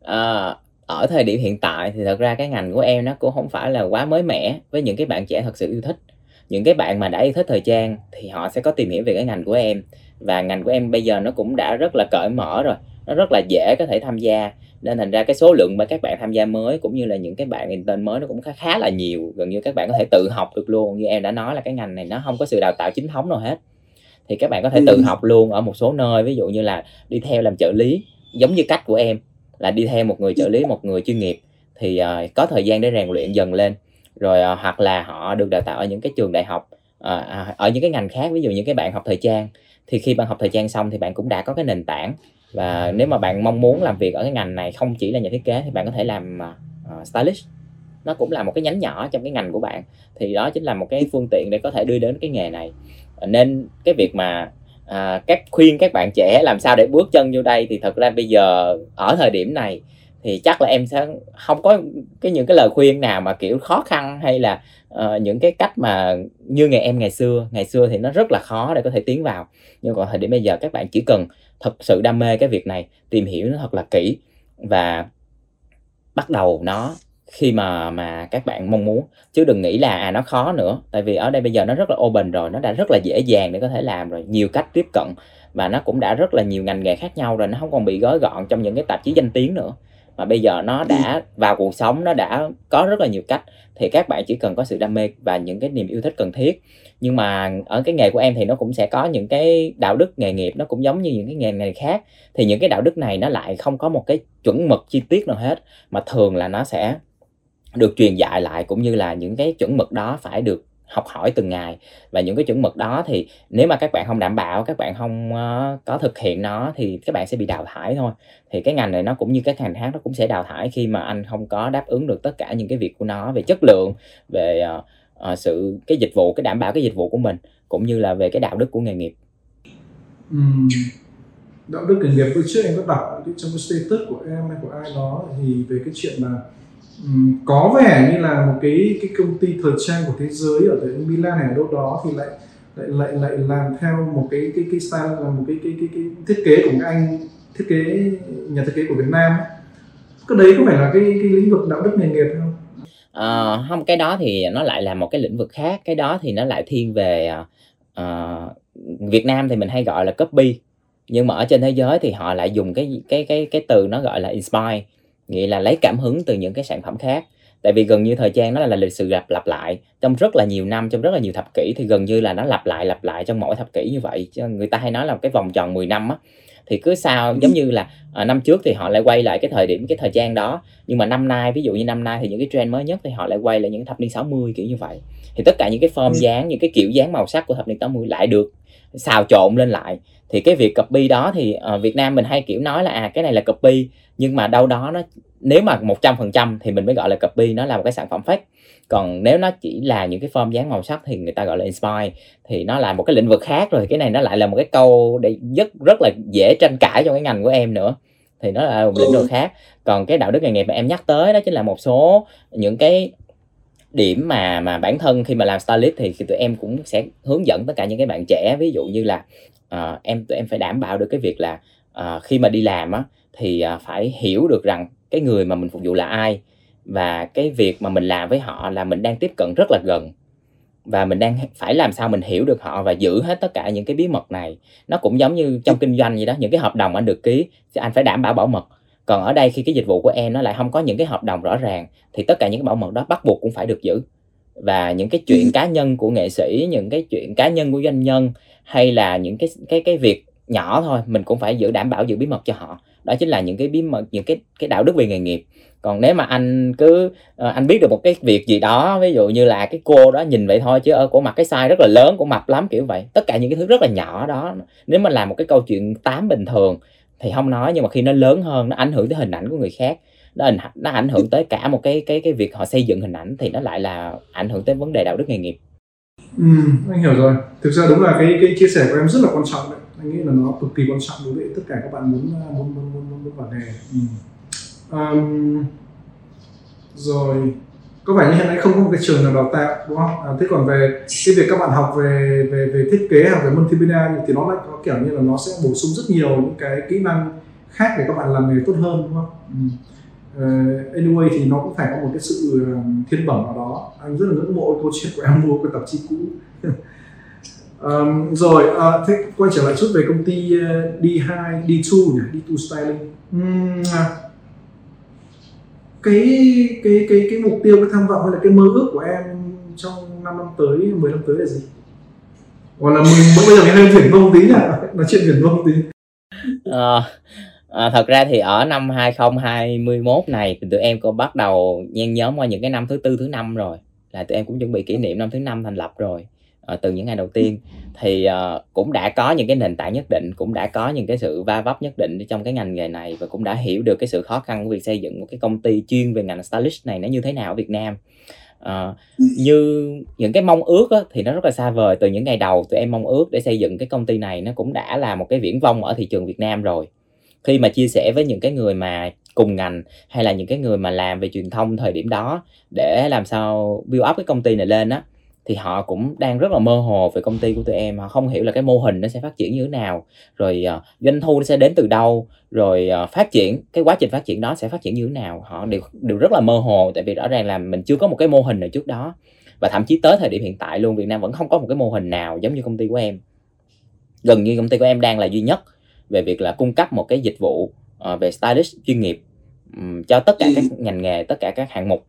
à, ở thời điểm hiện tại thì thật ra cái ngành của em nó cũng không phải là quá mới mẻ với những cái bạn trẻ thật sự yêu thích. Những cái bạn mà đã yêu thích thời trang thì họ sẽ có tìm hiểu về cái ngành của em. Và ngành của em bây giờ nó cũng đã rất là cởi mở rồi nó rất là dễ có thể tham gia. Nên thành ra cái số lượng mà các bạn tham gia mới cũng như là những cái bạn intern mới nó cũng khá khá là nhiều. Gần như các bạn có thể tự học được luôn. Như em đã nói là cái ngành này nó không có sự đào tạo chính thống nào hết. Thì các bạn có thể tự ừ. học luôn ở một số nơi ví dụ như là đi theo làm trợ lý giống như cách của em là đi theo một người trợ lý một người chuyên nghiệp thì uh, có thời gian để rèn luyện dần lên. Rồi uh, hoặc là họ được đào tạo ở những cái trường đại học uh, ở những cái ngành khác ví dụ những cái bạn học thời trang. Thì khi bạn học thời trang xong thì bạn cũng đã có cái nền tảng. Và nếu mà bạn mong muốn làm việc ở cái ngành này không chỉ là nhà thiết kế thì bạn có thể làm uh, stylist. Nó cũng là một cái nhánh nhỏ trong cái ngành của bạn. Thì đó chính là một cái phương tiện để có thể đưa đến cái nghề này. Nên cái việc mà à, các khuyên các bạn trẻ làm sao để bước chân vô đây thì thật ra bây giờ ở thời điểm này thì chắc là em sẽ không có cái những cái lời khuyên nào mà kiểu khó khăn hay là uh, những cái cách mà như ngày em ngày xưa. Ngày xưa thì nó rất là khó để có thể tiến vào. Nhưng còn thời điểm bây giờ các bạn chỉ cần thật sự đam mê cái việc này tìm hiểu nó thật là kỹ và bắt đầu nó khi mà mà các bạn mong muốn. Chứ đừng nghĩ là à nó khó nữa. Tại vì ở đây bây giờ nó rất là open rồi nó đã rất là dễ dàng để có thể làm rồi. Nhiều cách tiếp cận và nó cũng đã rất là nhiều ngành nghề khác nhau rồi nó không còn bị gói gọn trong những cái tạp chí danh tiếng nữa. Mà bây giờ nó đã vào cuộc sống nó đã có rất là nhiều cách thì các bạn chỉ cần có sự đam mê và những cái niềm yêu thích cần thiết. Nhưng mà ở cái nghề của em thì nó cũng sẽ có những cái đạo đức nghề nghiệp nó cũng giống như những cái nghề này khác. Thì những cái đạo đức này nó lại không có một cái chuẩn mực chi tiết nào hết mà thường là nó sẽ được truyền dạy lại cũng như là những cái chuẩn mực đó phải được học hỏi từng ngày. Và những cái chuẩn mực đó thì nếu mà các bạn không đảm bảo các bạn không uh, có thực hiện nó thì các bạn sẽ bị đào thải thôi. Thì cái ngành này nó cũng như các ngành khác nó cũng sẽ đào thải khi mà anh không có đáp ứng được tất cả những cái việc của nó về chất lượng về uh, uh, sự cái dịch vụ cái đảm bảo cái dịch vụ của mình cũng như là về cái đạo đức của nghề nghiệp. Uhm, đạo đức nghề nghiệp bữa trước em có đọc trong cái status của em hay của ai đó thì về cái chuyện mà Ừ, có vẻ như là một cái cái công ty thời trang của thế giới ở tại Milan hay ở đâu đó thì lại lại lại lại làm theo một cái cái cái style là một cái cái cái, cái thiết kế của các anh thiết kế nhà thiết kế của Việt Nam. Cái đấy có phải là cái cái lĩnh vực đạo đức nghề nghiệp không? À, không cái đó thì nó lại là một cái lĩnh vực khác. Cái đó thì nó lại thiên về uh, Việt Nam thì mình hay gọi là copy. Nhưng mà ở trên thế giới thì họ lại dùng cái cái cái cái từ nó gọi là inspire nghĩa là lấy cảm hứng từ những cái sản phẩm khác. Tại vì gần như thời trang nó là lịch sử lặp lặp lại. Trong rất là nhiều năm trong rất là nhiều thập kỷ thì gần như là nó lặp lại lặp lại trong mỗi thập kỷ như vậy. Cho người ta hay nói là cái vòng tròn 10 năm á. Thì cứ sao giống như là à, năm trước thì họ lại quay lại cái thời điểm cái thời gian đó. Nhưng mà năm nay ví dụ như năm nay thì những cái trend mới nhất thì họ lại quay lại những thập niên 60 kiểu như vậy. Thì tất cả những cái form dáng những cái kiểu dáng màu sắc của thập niên 80 lại được xào trộn lên lại thì cái việc copy đó thì ở Việt Nam mình hay kiểu nói là à cái này là copy nhưng mà đâu đó nó nếu mà 100% thì mình mới gọi là copy nó là một cái sản phẩm fake. Còn nếu nó chỉ là những cái form dáng màu sắc thì người ta gọi là inspire thì nó là một cái lĩnh vực khác rồi. Cái này nó lại là một cái câu để rất rất là dễ tranh cãi trong cái ngành của em nữa. Thì nó là một lĩnh vực khác. Còn cái đạo đức nghề nghiệp mà em nhắc tới đó chính là một số những cái điểm mà mà bản thân khi mà làm stylist thì tụi em cũng sẽ hướng dẫn tất cả những cái bạn trẻ. Ví dụ như là uh, em tụi em phải đảm bảo được cái việc là uh, khi mà đi làm á thì uh, phải hiểu được rằng cái người mà mình phục vụ là ai và cái việc mà mình làm với họ là mình đang tiếp cận rất là gần và mình đang phải làm sao mình hiểu được họ và giữ hết tất cả những cái bí mật này. Nó cũng giống như trong kinh doanh vậy đó những cái hợp đồng anh được ký thì anh phải đảm bảo bảo mật. Còn ở đây khi cái dịch vụ của em nó lại không có những cái hợp đồng rõ ràng thì tất cả những cái bảo mật đó bắt buộc cũng phải được giữ. Và những cái chuyện cá nhân của nghệ sĩ những cái chuyện cá nhân của doanh nhân hay là những cái cái cái việc nhỏ thôi, mình cũng phải giữ đảm bảo giữ bí mật cho họ. Đó chính là những cái bí mật, những cái cái đạo đức về nghề nghiệp. Còn nếu mà anh cứ ờ, anh biết được một cái việc gì đó, ví dụ như là cái cô đó nhìn vậy thôi, chứ ở cổ mặt cái size rất là lớn, của mập lắm, kiểu vậy, tất cả những cái thứ rất là nhỏ đó, nếu mà làm một cái câu chuyện tám bình thường thì không nói, nhưng mà khi nó lớn hơn, nó ảnh hưởng tới hình ảnh của người khác, nó ảnh nó ảnh hưởng tới cả một cái cái cái việc họ xây dựng hình ảnh thì nó lại là ảnh hưởng tới vấn đề đạo đức nghề nghiệp ừ, anh hiểu rồi. Thực ra đúng là cái cái chia sẻ của em rất là quan trọng đấy. Anh nghĩ là nó cực kỳ quan trọng đối với tất cả các bạn muốn muốn muốn muốn muốn, muốn vào nghề. Ừ. um, rồi có vẻ như hiện nay không có một cái trường nào đào tạo đúng không? À, thế còn về cái việc các bạn học về về về thiết kế hoặc về multimedia thì nó lại có kiểu như là nó sẽ bổ sung rất nhiều những cái kỹ năng khác để các bạn làm nghề tốt hơn đúng không? Ừ uh, anyway thì nó cũng phải có một cái sự thiên bẩm nào đó. Anh rất là ngưỡng mộ câu chuyện của *laughs* em mua cái tạp chí cũ. *laughs* Um, rồi uh, thế quay trở lại chút về công ty uh, D2 D2 nhỉ? D2 Styling. Um, cái cái cái cái mục tiêu cái tham vọng hay là cái mơ ước của em trong 5 năm tới 10 năm tới là gì? Hoặc là mình bây giờ mình hơi viển vông tí nhỉ? Nói chuyện viển vông tí. À, à, thật ra thì ở năm 2021 này thì tụi em có bắt đầu nhen nhóm qua những cái năm thứ tư thứ năm rồi. Là tụi em cũng chuẩn bị kỷ niệm năm thứ năm thành lập rồi à, từ những ngày đầu tiên. Thì uh, cũng đã có những cái nền tảng nhất định cũng đã có những cái sự va vấp nhất định trong cái ngành nghề này và cũng đã hiểu được cái sự khó khăn của việc xây dựng một cái công ty chuyên về ngành stylist này nó như thế nào ở Việt Nam. À, như những cái mong ước á, thì nó rất là xa vời. Từ những ngày đầu tụi em mong ước để xây dựng cái công ty này nó cũng đã là một cái viễn vông ở thị trường Việt Nam rồi khi mà chia sẻ với những cái người mà cùng ngành hay là những cái người mà làm về truyền thông thời điểm đó để làm sao build up cái công ty này lên á thì họ cũng đang rất là mơ hồ về công ty của tụi em. Họ không hiểu là cái mô hình nó sẽ phát triển như thế nào rồi uh, doanh thu nó sẽ đến từ đâu rồi uh, phát triển cái quá trình phát triển đó sẽ phát triển như thế nào. Họ đều đều rất là mơ hồ tại vì rõ ràng là mình chưa có một cái mô hình nào trước đó. Và thậm chí tới thời điểm hiện tại luôn Việt Nam vẫn không có một cái mô hình nào giống như công ty của em. Gần như công ty của em đang là duy nhất về việc là cung cấp một cái dịch vụ uh, về stylist chuyên nghiệp um, cho tất cả các ngành nghề tất cả các hạng mục.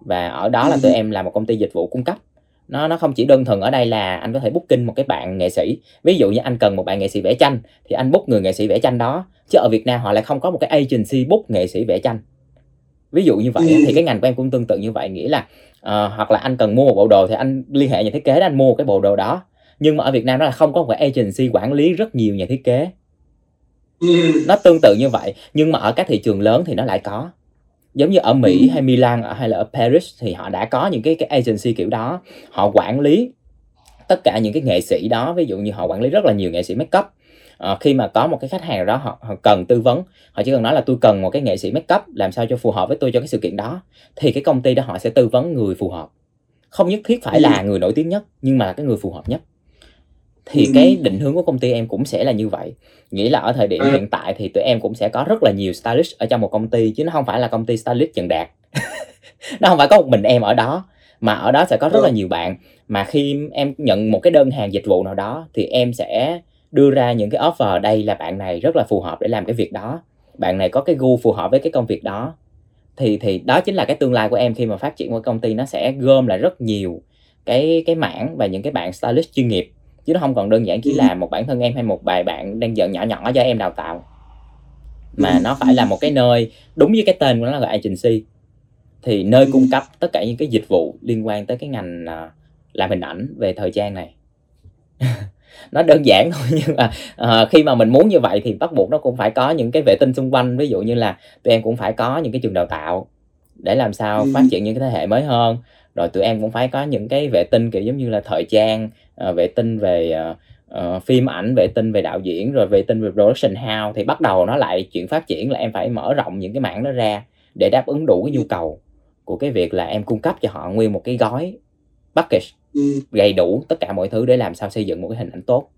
Và ở đó là tụi em là một công ty dịch vụ cung cấp. Nó nó không chỉ đơn thuần ở đây là anh có thể booking một cái bạn nghệ sĩ. Ví dụ như anh cần một bạn nghệ sĩ vẽ tranh thì anh book người nghệ sĩ vẽ tranh đó. Chứ ở Việt Nam họ lại không có một cái agency book nghệ sĩ vẽ tranh. Ví dụ như vậy ừ. thì cái ngành của em cũng tương tự như vậy nghĩa là uh, hoặc là anh cần mua một bộ đồ thì anh liên hệ nhà thiết kế để anh mua cái bộ đồ đó. Nhưng mà ở Việt Nam nó là không có một cái agency quản lý rất nhiều nhà thiết kế ừ. nó tương tự như vậy nhưng mà ở các thị trường lớn thì nó lại có. Giống như ở Mỹ hay Milan hay là ở Paris thì họ đã có những cái cái agency kiểu đó. Họ quản lý tất cả những cái nghệ sĩ đó ví dụ như họ quản lý rất là nhiều nghệ sĩ makeup à, khi mà có một cái khách hàng đó họ, họ cần tư vấn. Họ chỉ cần nói là tôi cần một cái nghệ sĩ makeup làm sao cho phù hợp với tôi cho cái sự kiện đó thì cái công ty đó họ sẽ tư vấn người phù hợp. Không nhất thiết phải là người nổi tiếng nhất nhưng mà là cái người phù hợp nhất thì cái định hướng của công ty em cũng sẽ là như vậy. Nghĩa là ở thời điểm hiện tại thì tụi em cũng sẽ có rất là nhiều stylist ở trong một công ty chứ nó không phải là công ty stylist trần đạt. *laughs* Nó không phải có một mình em ở đó mà ở đó sẽ có rất là nhiều bạn. Mà khi em nhận một cái đơn hàng dịch vụ nào đó thì em sẽ đưa ra những cái offer đây là bạn này rất là phù hợp để làm cái việc đó. Bạn này có cái gu phù hợp với cái công việc đó. Thì thì đó chính là cái tương lai của em khi mà phát triển một công ty nó sẽ gom lại rất nhiều cái cái mảng và những cái bạn stylist chuyên nghiệp chứ nó không còn đơn giản chỉ là một bản thân em hay một vài bạn đang giận nhỏ nhỏ cho em đào tạo. Mà nó phải là một cái nơi đúng với cái tên của nó là agency thì nơi cung cấp tất cả những cái dịch vụ liên quan tới cái ngành à, làm hình ảnh về thời trang này. *laughs* Nó đơn giản thôi *laughs* nhưng mà uh, khi mà mình muốn như vậy thì bắt buộc nó cũng phải có những cái vệ tinh xung quanh. Ví dụ như là tụi em cũng phải có những cái trường đào tạo để làm sao phát triển những cái thế hệ mới hơn. Rồi tụi em cũng phải có những cái vệ tinh kiểu giống như là thời trang uh, vệ tinh về uh, uh, phim ảnh vệ tinh về đạo diễn rồi vệ tinh về production house thì bắt đầu nó lại chuyện phát triển là em phải mở rộng những cái mảng đó ra để đáp ứng đủ cái nhu cầu của cái việc là em cung cấp cho họ nguyên một cái gói package đầy đủ tất cả mọi thứ để làm sao xây dựng một cái hình ảnh tốt.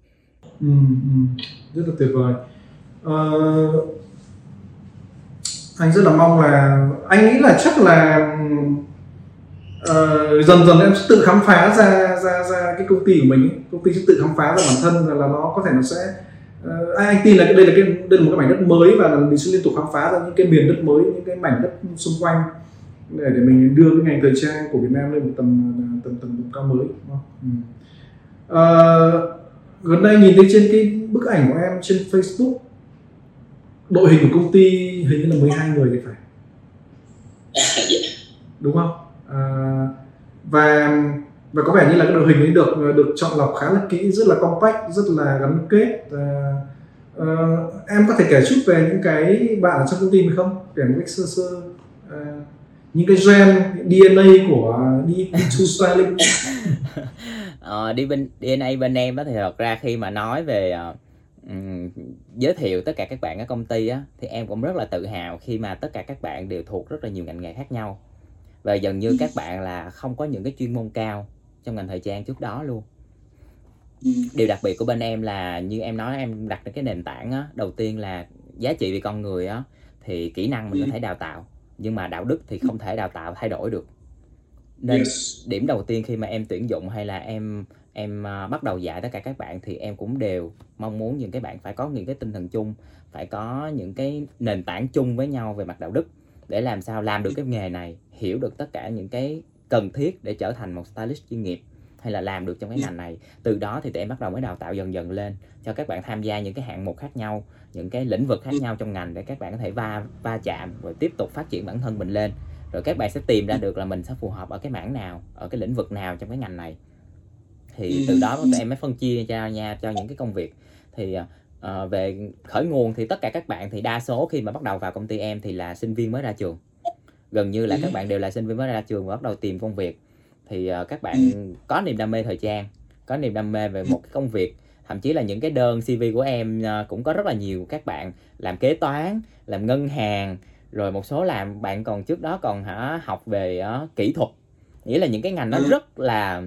Ừ, ừ. rất là tuyệt vời. Uh, anh rất là mong là anh nghĩ là chắc là uh, dần dần em sẽ tự khám phá ra ra ra cái công ty của mình công ty sẽ tự khám phá ra bản thân là, là nó có thể nó sẽ uh, anh, anh tin là đây là cái đây là một cái mảnh đất mới và là mình sẽ liên tục khám phá ra những cái miền đất mới những cái mảnh đất xung quanh để để mình đưa cái ngành thời trang của Việt Nam lên một tầm tầm tầm, tầm cao mới đúng không? Ừ. À, gần đây nhìn thấy trên cái bức ảnh của em trên Facebook đội hình của công ty hình như là 12 người thì phải *laughs* dạ. đúng không à, và và có vẻ như là cái đội hình ấy được được chọn lọc khá là kỹ rất là compact rất là gắn kết. À, à, em có thể kể chút về những cái bạn ở trong công ty mình không? Kể một cách sơ sơ. À, những cái gen DNA của đi *laughs* to styling. Ờ, đi bên DNA bên em đó thì thật ra khi mà nói về uh, um, giới thiệu tất cả các bạn ở công ty á thì em cũng rất là tự hào khi mà tất cả các bạn đều thuộc rất là nhiều ngành nghề khác nhau và dần như các bạn là không có những cái chuyên môn cao trong ngành thời trang trước đó luôn. Điều đặc biệt của bên em là như em nói em đặt cái nền tảng á đầu tiên là giá trị về con người á thì kỹ năng mình có thể đào tạo nhưng mà đạo đức thì không thể đào tạo thay đổi được. Nên yes. điểm đầu tiên khi mà em tuyển dụng hay là em em uh, bắt đầu dạy tất cả các bạn thì em cũng đều mong muốn những cái bạn phải có những cái tinh thần chung phải có những cái nền tảng chung với nhau về mặt đạo đức để làm sao làm được cái nghề này hiểu được tất cả những cái cần thiết để trở thành một stylist chuyên nghiệp hay là làm được trong cái ngành này. Từ đó thì tụi em bắt đầu mới đào tạo dần dần lên cho các bạn tham gia những cái hạng mục khác nhau những cái lĩnh vực khác nhau trong ngành để các bạn có thể va va chạm rồi tiếp tục phát triển bản thân mình lên. Rồi các bạn sẽ tìm ra được là mình sẽ phù hợp ở cái mảng nào ở cái lĩnh vực nào trong cái ngành này. Thì từ đó tụi em mới phân chia cho nha cho những cái công việc. Thì uh, về khởi nguồn thì tất cả các bạn thì đa số khi mà bắt đầu vào công ty em thì là sinh viên mới ra trường. Gần như là các bạn đều là sinh viên mới ra trường và bắt đầu tìm công việc. Thì uh, các bạn có niềm đam mê thời trang có niềm đam mê về một cái công việc. Thậm chí là những cái đơn CV của em uh, cũng có rất là nhiều các bạn làm kế toán làm ngân hàng rồi một số làm bạn còn trước đó còn hả học về uh, kỹ thuật. Nghĩa là những cái ngành nó ừ. rất là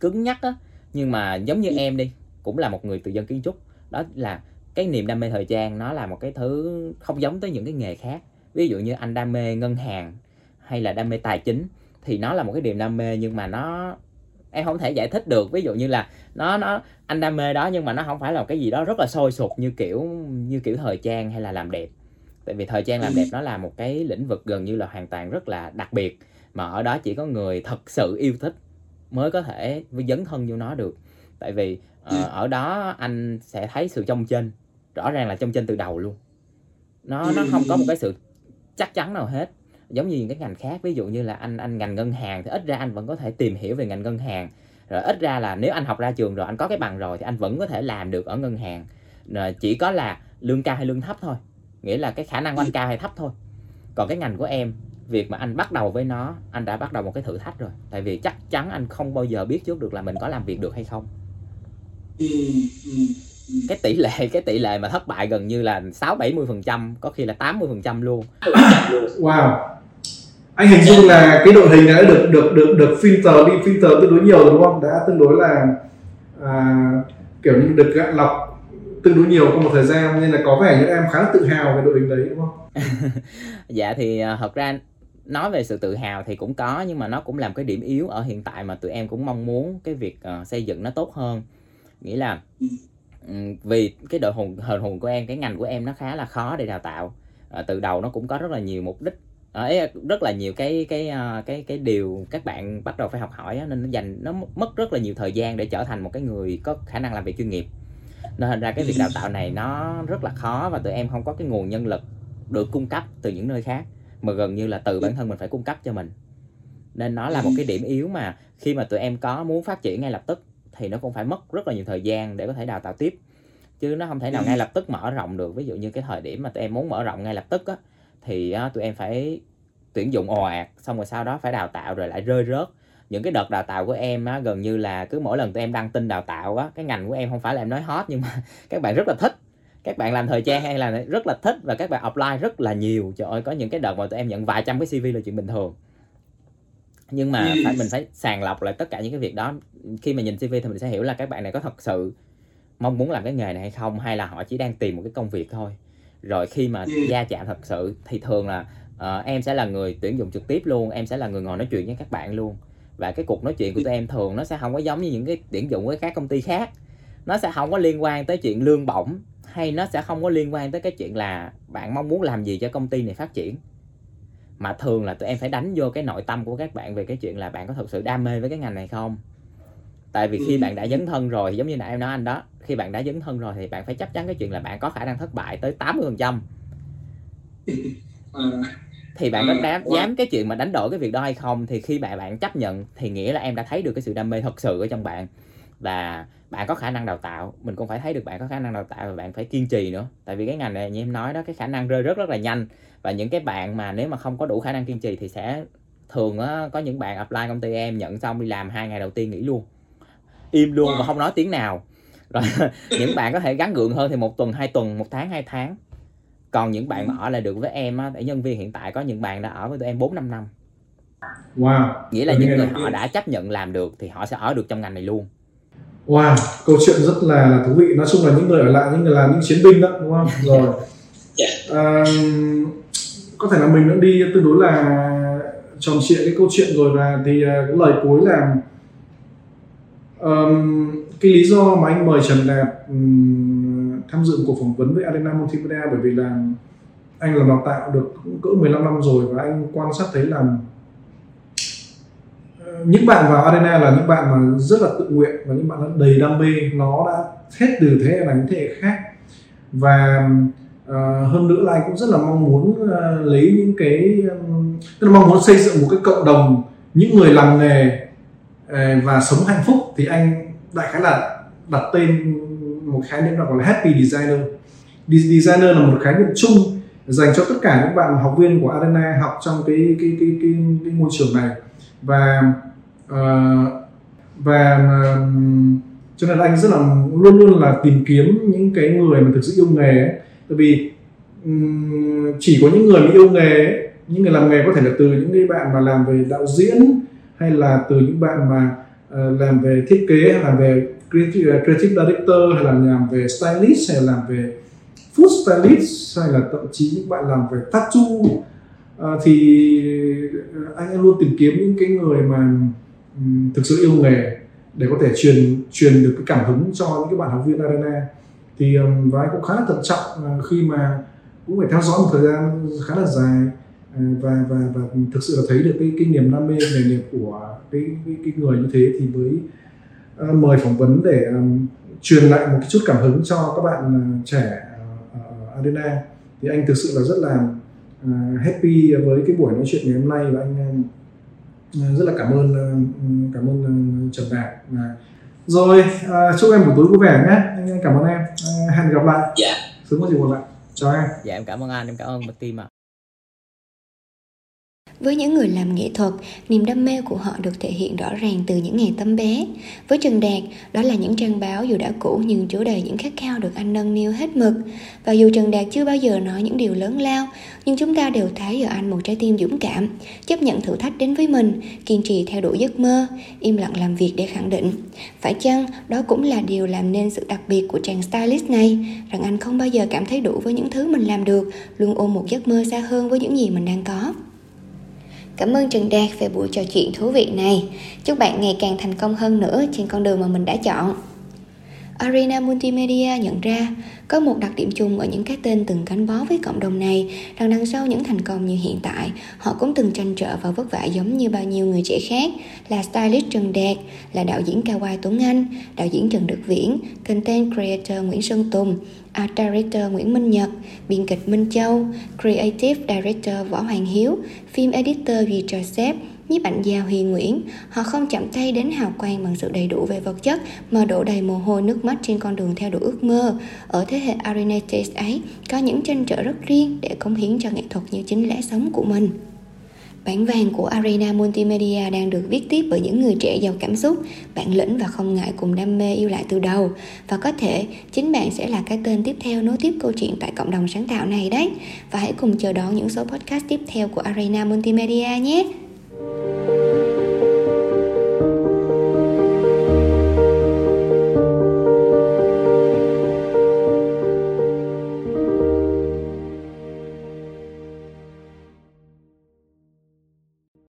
cứng nhắc á nhưng mà giống như em đi cũng là một người từ dân kiến trúc đó là cái niềm đam mê thời trang nó là một cái thứ không giống tới những cái nghề khác. Ví dụ như anh đam mê ngân hàng hay là đam mê tài chính thì nó là một cái niềm đam mê nhưng mà nó em không thể giải thích được. Ví dụ như là nó nó anh đam mê đó nhưng mà nó không phải là một cái gì đó rất là sôi sục như kiểu như kiểu thời trang hay là làm đẹp. Tại vì thời trang làm đẹp nó là một cái lĩnh vực gần như là hoàn toàn rất là đặc biệt mà ở đó chỉ có người thật sự yêu thích mới có thể dấn thân vô nó được. Tại vì uh, ở đó anh sẽ thấy sự trong trên rõ ràng là trong trên từ đầu luôn. Nó nó không có một cái sự chắc chắn nào hết. Giống như những cái ngành khác ví dụ như là anh anh ngành ngân hàng thì ít ra anh vẫn có thể tìm hiểu về ngành ngân hàng. Rồi ít ra là nếu anh học ra trường rồi anh có cái bằng rồi thì anh vẫn có thể làm được ở ngân hàng. Rồi chỉ có là lương cao hay lương thấp thôi nghĩa là cái khả năng của anh cao hay thấp thôi. Còn cái ngành của em việc mà anh bắt đầu với nó anh đã bắt đầu một cái thử thách rồi. Tại vì chắc chắn anh không bao giờ biết trước được là mình có làm việc được hay không. Cái tỷ lệ cái tỷ lệ mà thất bại gần như là sáu bảy mươi phần trăm có khi là 80 phần trăm luôn. Wow. Anh hình dung là cái đội hình đã được được được được filter đi filter tương đối nhiều đúng không? Đã tương đối là à, kiểu như được gạn lọc tương đối nhiều trong một thời gian nên là có vẻ như em khá là tự hào về đội hình đấy đúng không? *laughs* Dạ thì uh, thật ra nói về sự tự hào thì cũng có nhưng mà nó cũng làm cái điểm yếu ở hiện tại mà tụi em cũng mong muốn cái việc uh, xây dựng nó tốt hơn nghĩa là ừ, vì cái đội hồn hồn hồn của em cái ngành của em nó khá là khó để đào tạo. À, từ đầu nó cũng có rất là nhiều mục đích. À, Ấy rất là nhiều cái cái à, cái cái điều các bạn bắt đầu phải học hỏi nên nó dành nó mất rất là nhiều thời gian để trở thành một cái người có khả năng làm việc chuyên nghiệp. Nên thành ra cái việc đào tạo này nó rất là khó và tụi em không có cái nguồn nhân lực được cung cấp từ những nơi khác mà gần như là từ bản thân mình phải cung cấp cho mình. Nên nó là một cái điểm yếu mà khi mà tụi em có muốn phát triển ngay lập tức thì nó cũng phải mất rất là nhiều thời gian để có thể đào tạo tiếp. Chứ nó không thể nào ngay lập tức mở rộng được. Ví dụ như cái thời điểm mà tụi em muốn mở rộng ngay lập tức á thì á, tụi em phải tuyển dụng ồ ạt xong rồi sau đó phải đào tạo rồi lại rơi rớt. Những cái đợt đào tạo của em á, gần như là cứ mỗi lần tụi em đăng tin đào tạo á cái ngành của em không phải là em nói hot nhưng mà *laughs* các bạn rất là thích. Các bạn làm thời trang hay là rất là thích và các bạn apply rất là nhiều. Trời ơi có những cái đợt mà tụi em nhận vài trăm cái cv là chuyện bình thường nhưng mà phải mình phải sàng lọc lại tất cả những cái việc đó. Khi mà nhìn cv thì mình sẽ hiểu là các bạn này có thật sự mong muốn làm cái nghề này hay không hay là họ chỉ đang tìm một cái công việc thôi. Rồi khi mà gia chạm thật sự thì thường là uh, em sẽ là người tuyển dụng trực tiếp luôn em sẽ là người ngồi nói chuyện với các bạn luôn. Và cái cuộc nói chuyện của tụi em thường nó sẽ không có giống như những cái tuyển dụng với các công ty khác. Nó sẽ không có liên quan tới chuyện lương bổng hay nó sẽ không có liên quan tới cái chuyện là bạn mong muốn làm gì cho công ty này phát triển mà thường là tụi em phải đánh vô cái nội tâm của các bạn về cái chuyện là bạn có thực sự đam mê với cái ngành này không? Tại vì khi bạn đã dấn thân rồi giống như nãy em nói anh đó khi bạn đã dấn thân rồi thì bạn phải chắc chắn cái chuyện là bạn có khả năng thất bại tới 80 phần trăm. Ờ. *laughs* thì bạn có ừ, dám dám cái chuyện mà đánh đổi cái việc đó hay không thì khi bạn bạn chấp nhận thì nghĩa là em đã thấy được cái sự đam mê thật sự ở trong bạn. Và bạn có khả năng đào tạo. Mình cũng phải thấy được bạn có khả năng đào tạo và bạn phải kiên trì nữa. Tại vì cái ngành này như em nói đó cái khả năng rơi rất rất là nhanh và những cái bạn mà nếu mà không có đủ khả năng kiên trì thì sẽ thường á, có những bạn apply công ty em nhận xong đi làm hai ngày đầu tiên nghỉ luôn. Im luôn và không nói tiếng nào. Rồi *laughs* những bạn có thể gắn gượng hơn thì một tuần hai tuần một tháng hai tháng. Còn những bạn mà ở lại được với em á để nhân viên hiện tại có những bạn đã ở với tụi em bốn năm năm. Wow. Nghĩa là những người họ đã chấp nhận làm được thì họ sẽ ở được trong ngành này luôn. Wow câu chuyện rất là, là thú vị. Nói chung là những người ở lại những người làm những chiến binh đó đúng không? *laughs* Rồi. Yeah. Dạ có thể là mình đã đi tương đối là tròn trịa cái câu chuyện rồi và thì à, cái lời cuối là um, cái lý do mà anh mời Trần Đạt um, tham dự cuộc phỏng vấn với Arena Multimedia bởi vì là anh làm đào tạo được cỡ 15 năm rồi và anh quan sát thấy là ờ, những bạn vào arena là những bạn mà rất là tự nguyện và những bạn đầy đam mê. Nó đã hết từ thế hệ này đến thế hệ khác. Và Ờ, hơn nữa là anh cũng rất là mong muốn ờ, lấy những cái um, tức là mong muốn xây dựng một cái cộng đồng những người làm nghề ờ, và sống hạnh phúc. Thì anh đại khái là đặt tên một khái niệm gọi là happy designer. Designer là một khái niệm chung dành cho tất cả những bạn học viên của Arena học trong cái cái cái cái, cái môi trường này. Và uh, và uh, cho nên là anh rất là luôn luôn là tìm kiếm những cái người mà thực sự yêu nghề ấy tại vì um, chỉ có những người mà yêu nghề những người làm nghề có thể là từ những cái bạn mà làm về đạo diễn hay là từ những bạn mà uh, làm về thiết kế hay làm về creative, ờ, creative director hay là làm về stylist hay là làm về food stylist hay là thậm chí những bạn làm về tattoo. Uh, thì anh luôn tìm kiếm những cái người mà thực sự yêu nghề để có thể truyền truyền được cái cảm hứng cho những cái bạn học viên arena thì um, và anh cũng khá là thận trọng uh, khi mà cũng phải theo dõi một thời gian khá là dài uh, và và và thực sự là thấy được cái cái niềm đam mê nghề nghiệp của cái cái, cái người như thế thì mới uh, mời phỏng vấn để um, truyền lại một chút cảm hứng cho các bạn uh, trẻ ở Adena thì anh thực sự là rất là uh, happy với cái buổi nói chuyện ngày hôm nay và anh uh, rất là cảm ơn uh, cảm ơn uh, Trần Đạt. Rồi chúc em buổi tối vui vẻ nhé anh cảm ơn em. Hẹn gặp lại. Dạ. Sớm có gì gặp lại. Chào em. Dạ em cảm ơn anh. Em cảm ơn team ạ. à. Với những người làm nghệ thuật, niềm đam mê của họ được thể hiện rõ ràng từ những ngày tấm bé. Với Trần Đạt, đó là những trang báo dù đã cũ nhưng chứa đầy những khát khao được anh nâng niu hết mực. Và dù Trần Đạt chưa bao giờ nói những điều lớn lao, nhưng chúng ta đều thấy ở anh một trái tim dũng cảm, chấp nhận thử thách đến với mình, kiên trì theo đuổi giấc mơ, im lặng làm việc để khẳng định. Phải chăng đó cũng là điều làm nên sự đặc biệt của chàng stylist này, rằng anh không bao giờ cảm thấy đủ với những thứ mình làm được, luôn ôm một giấc mơ xa hơn với những gì mình đang có. Cảm ơn Trần Đạt về buổi trò chuyện thú vị này. Chúc bạn ngày càng thành công hơn nữa trên con đường mà mình đã chọn. Arena Multimedia nhận ra có một đặc điểm chung ở những cái tên từng gắn bó với cộng đồng này. Rằng đằng sau những thành công như hiện tại họ cũng từng tranh trở và vất vả giống như bao nhiêu người trẻ khác là stylist Trần Đạt, là đạo diễn Cao Quai Tuấn Anh, đạo diễn Trần Đức Viễn, content creator Nguyễn Sơn Tùng, art director Nguyễn Minh Nhật, biên kịch Minh Châu, creative director Võ Hoàng Hiếu, phim editor Duy Joseph, nhiếp ảnh gia Huy Nguyễn. Họ không chậm tay đến hào quang bằng sự đầy đủ về vật chất mà đổ đầy mồ hôi nước mắt trên con đường theo đuổi ước mơ. Ở thế hệ Arenates ấy có những tranh trở rất riêng để cống hiến cho nghệ thuật như chính lẽ sống của mình. Bản vàng của Arena Multimedia đang được viết tiếp bởi những người trẻ giàu cảm xúc, bản lĩnh và không ngại cùng đam mê yêu lại từ đầu. Và có thể chính bạn sẽ là cái tên tiếp theo nối tiếp câu chuyện tại cộng đồng sáng tạo này đấy. Và hãy cùng chờ đón những số podcast tiếp theo của Arena Multimedia nhé. Música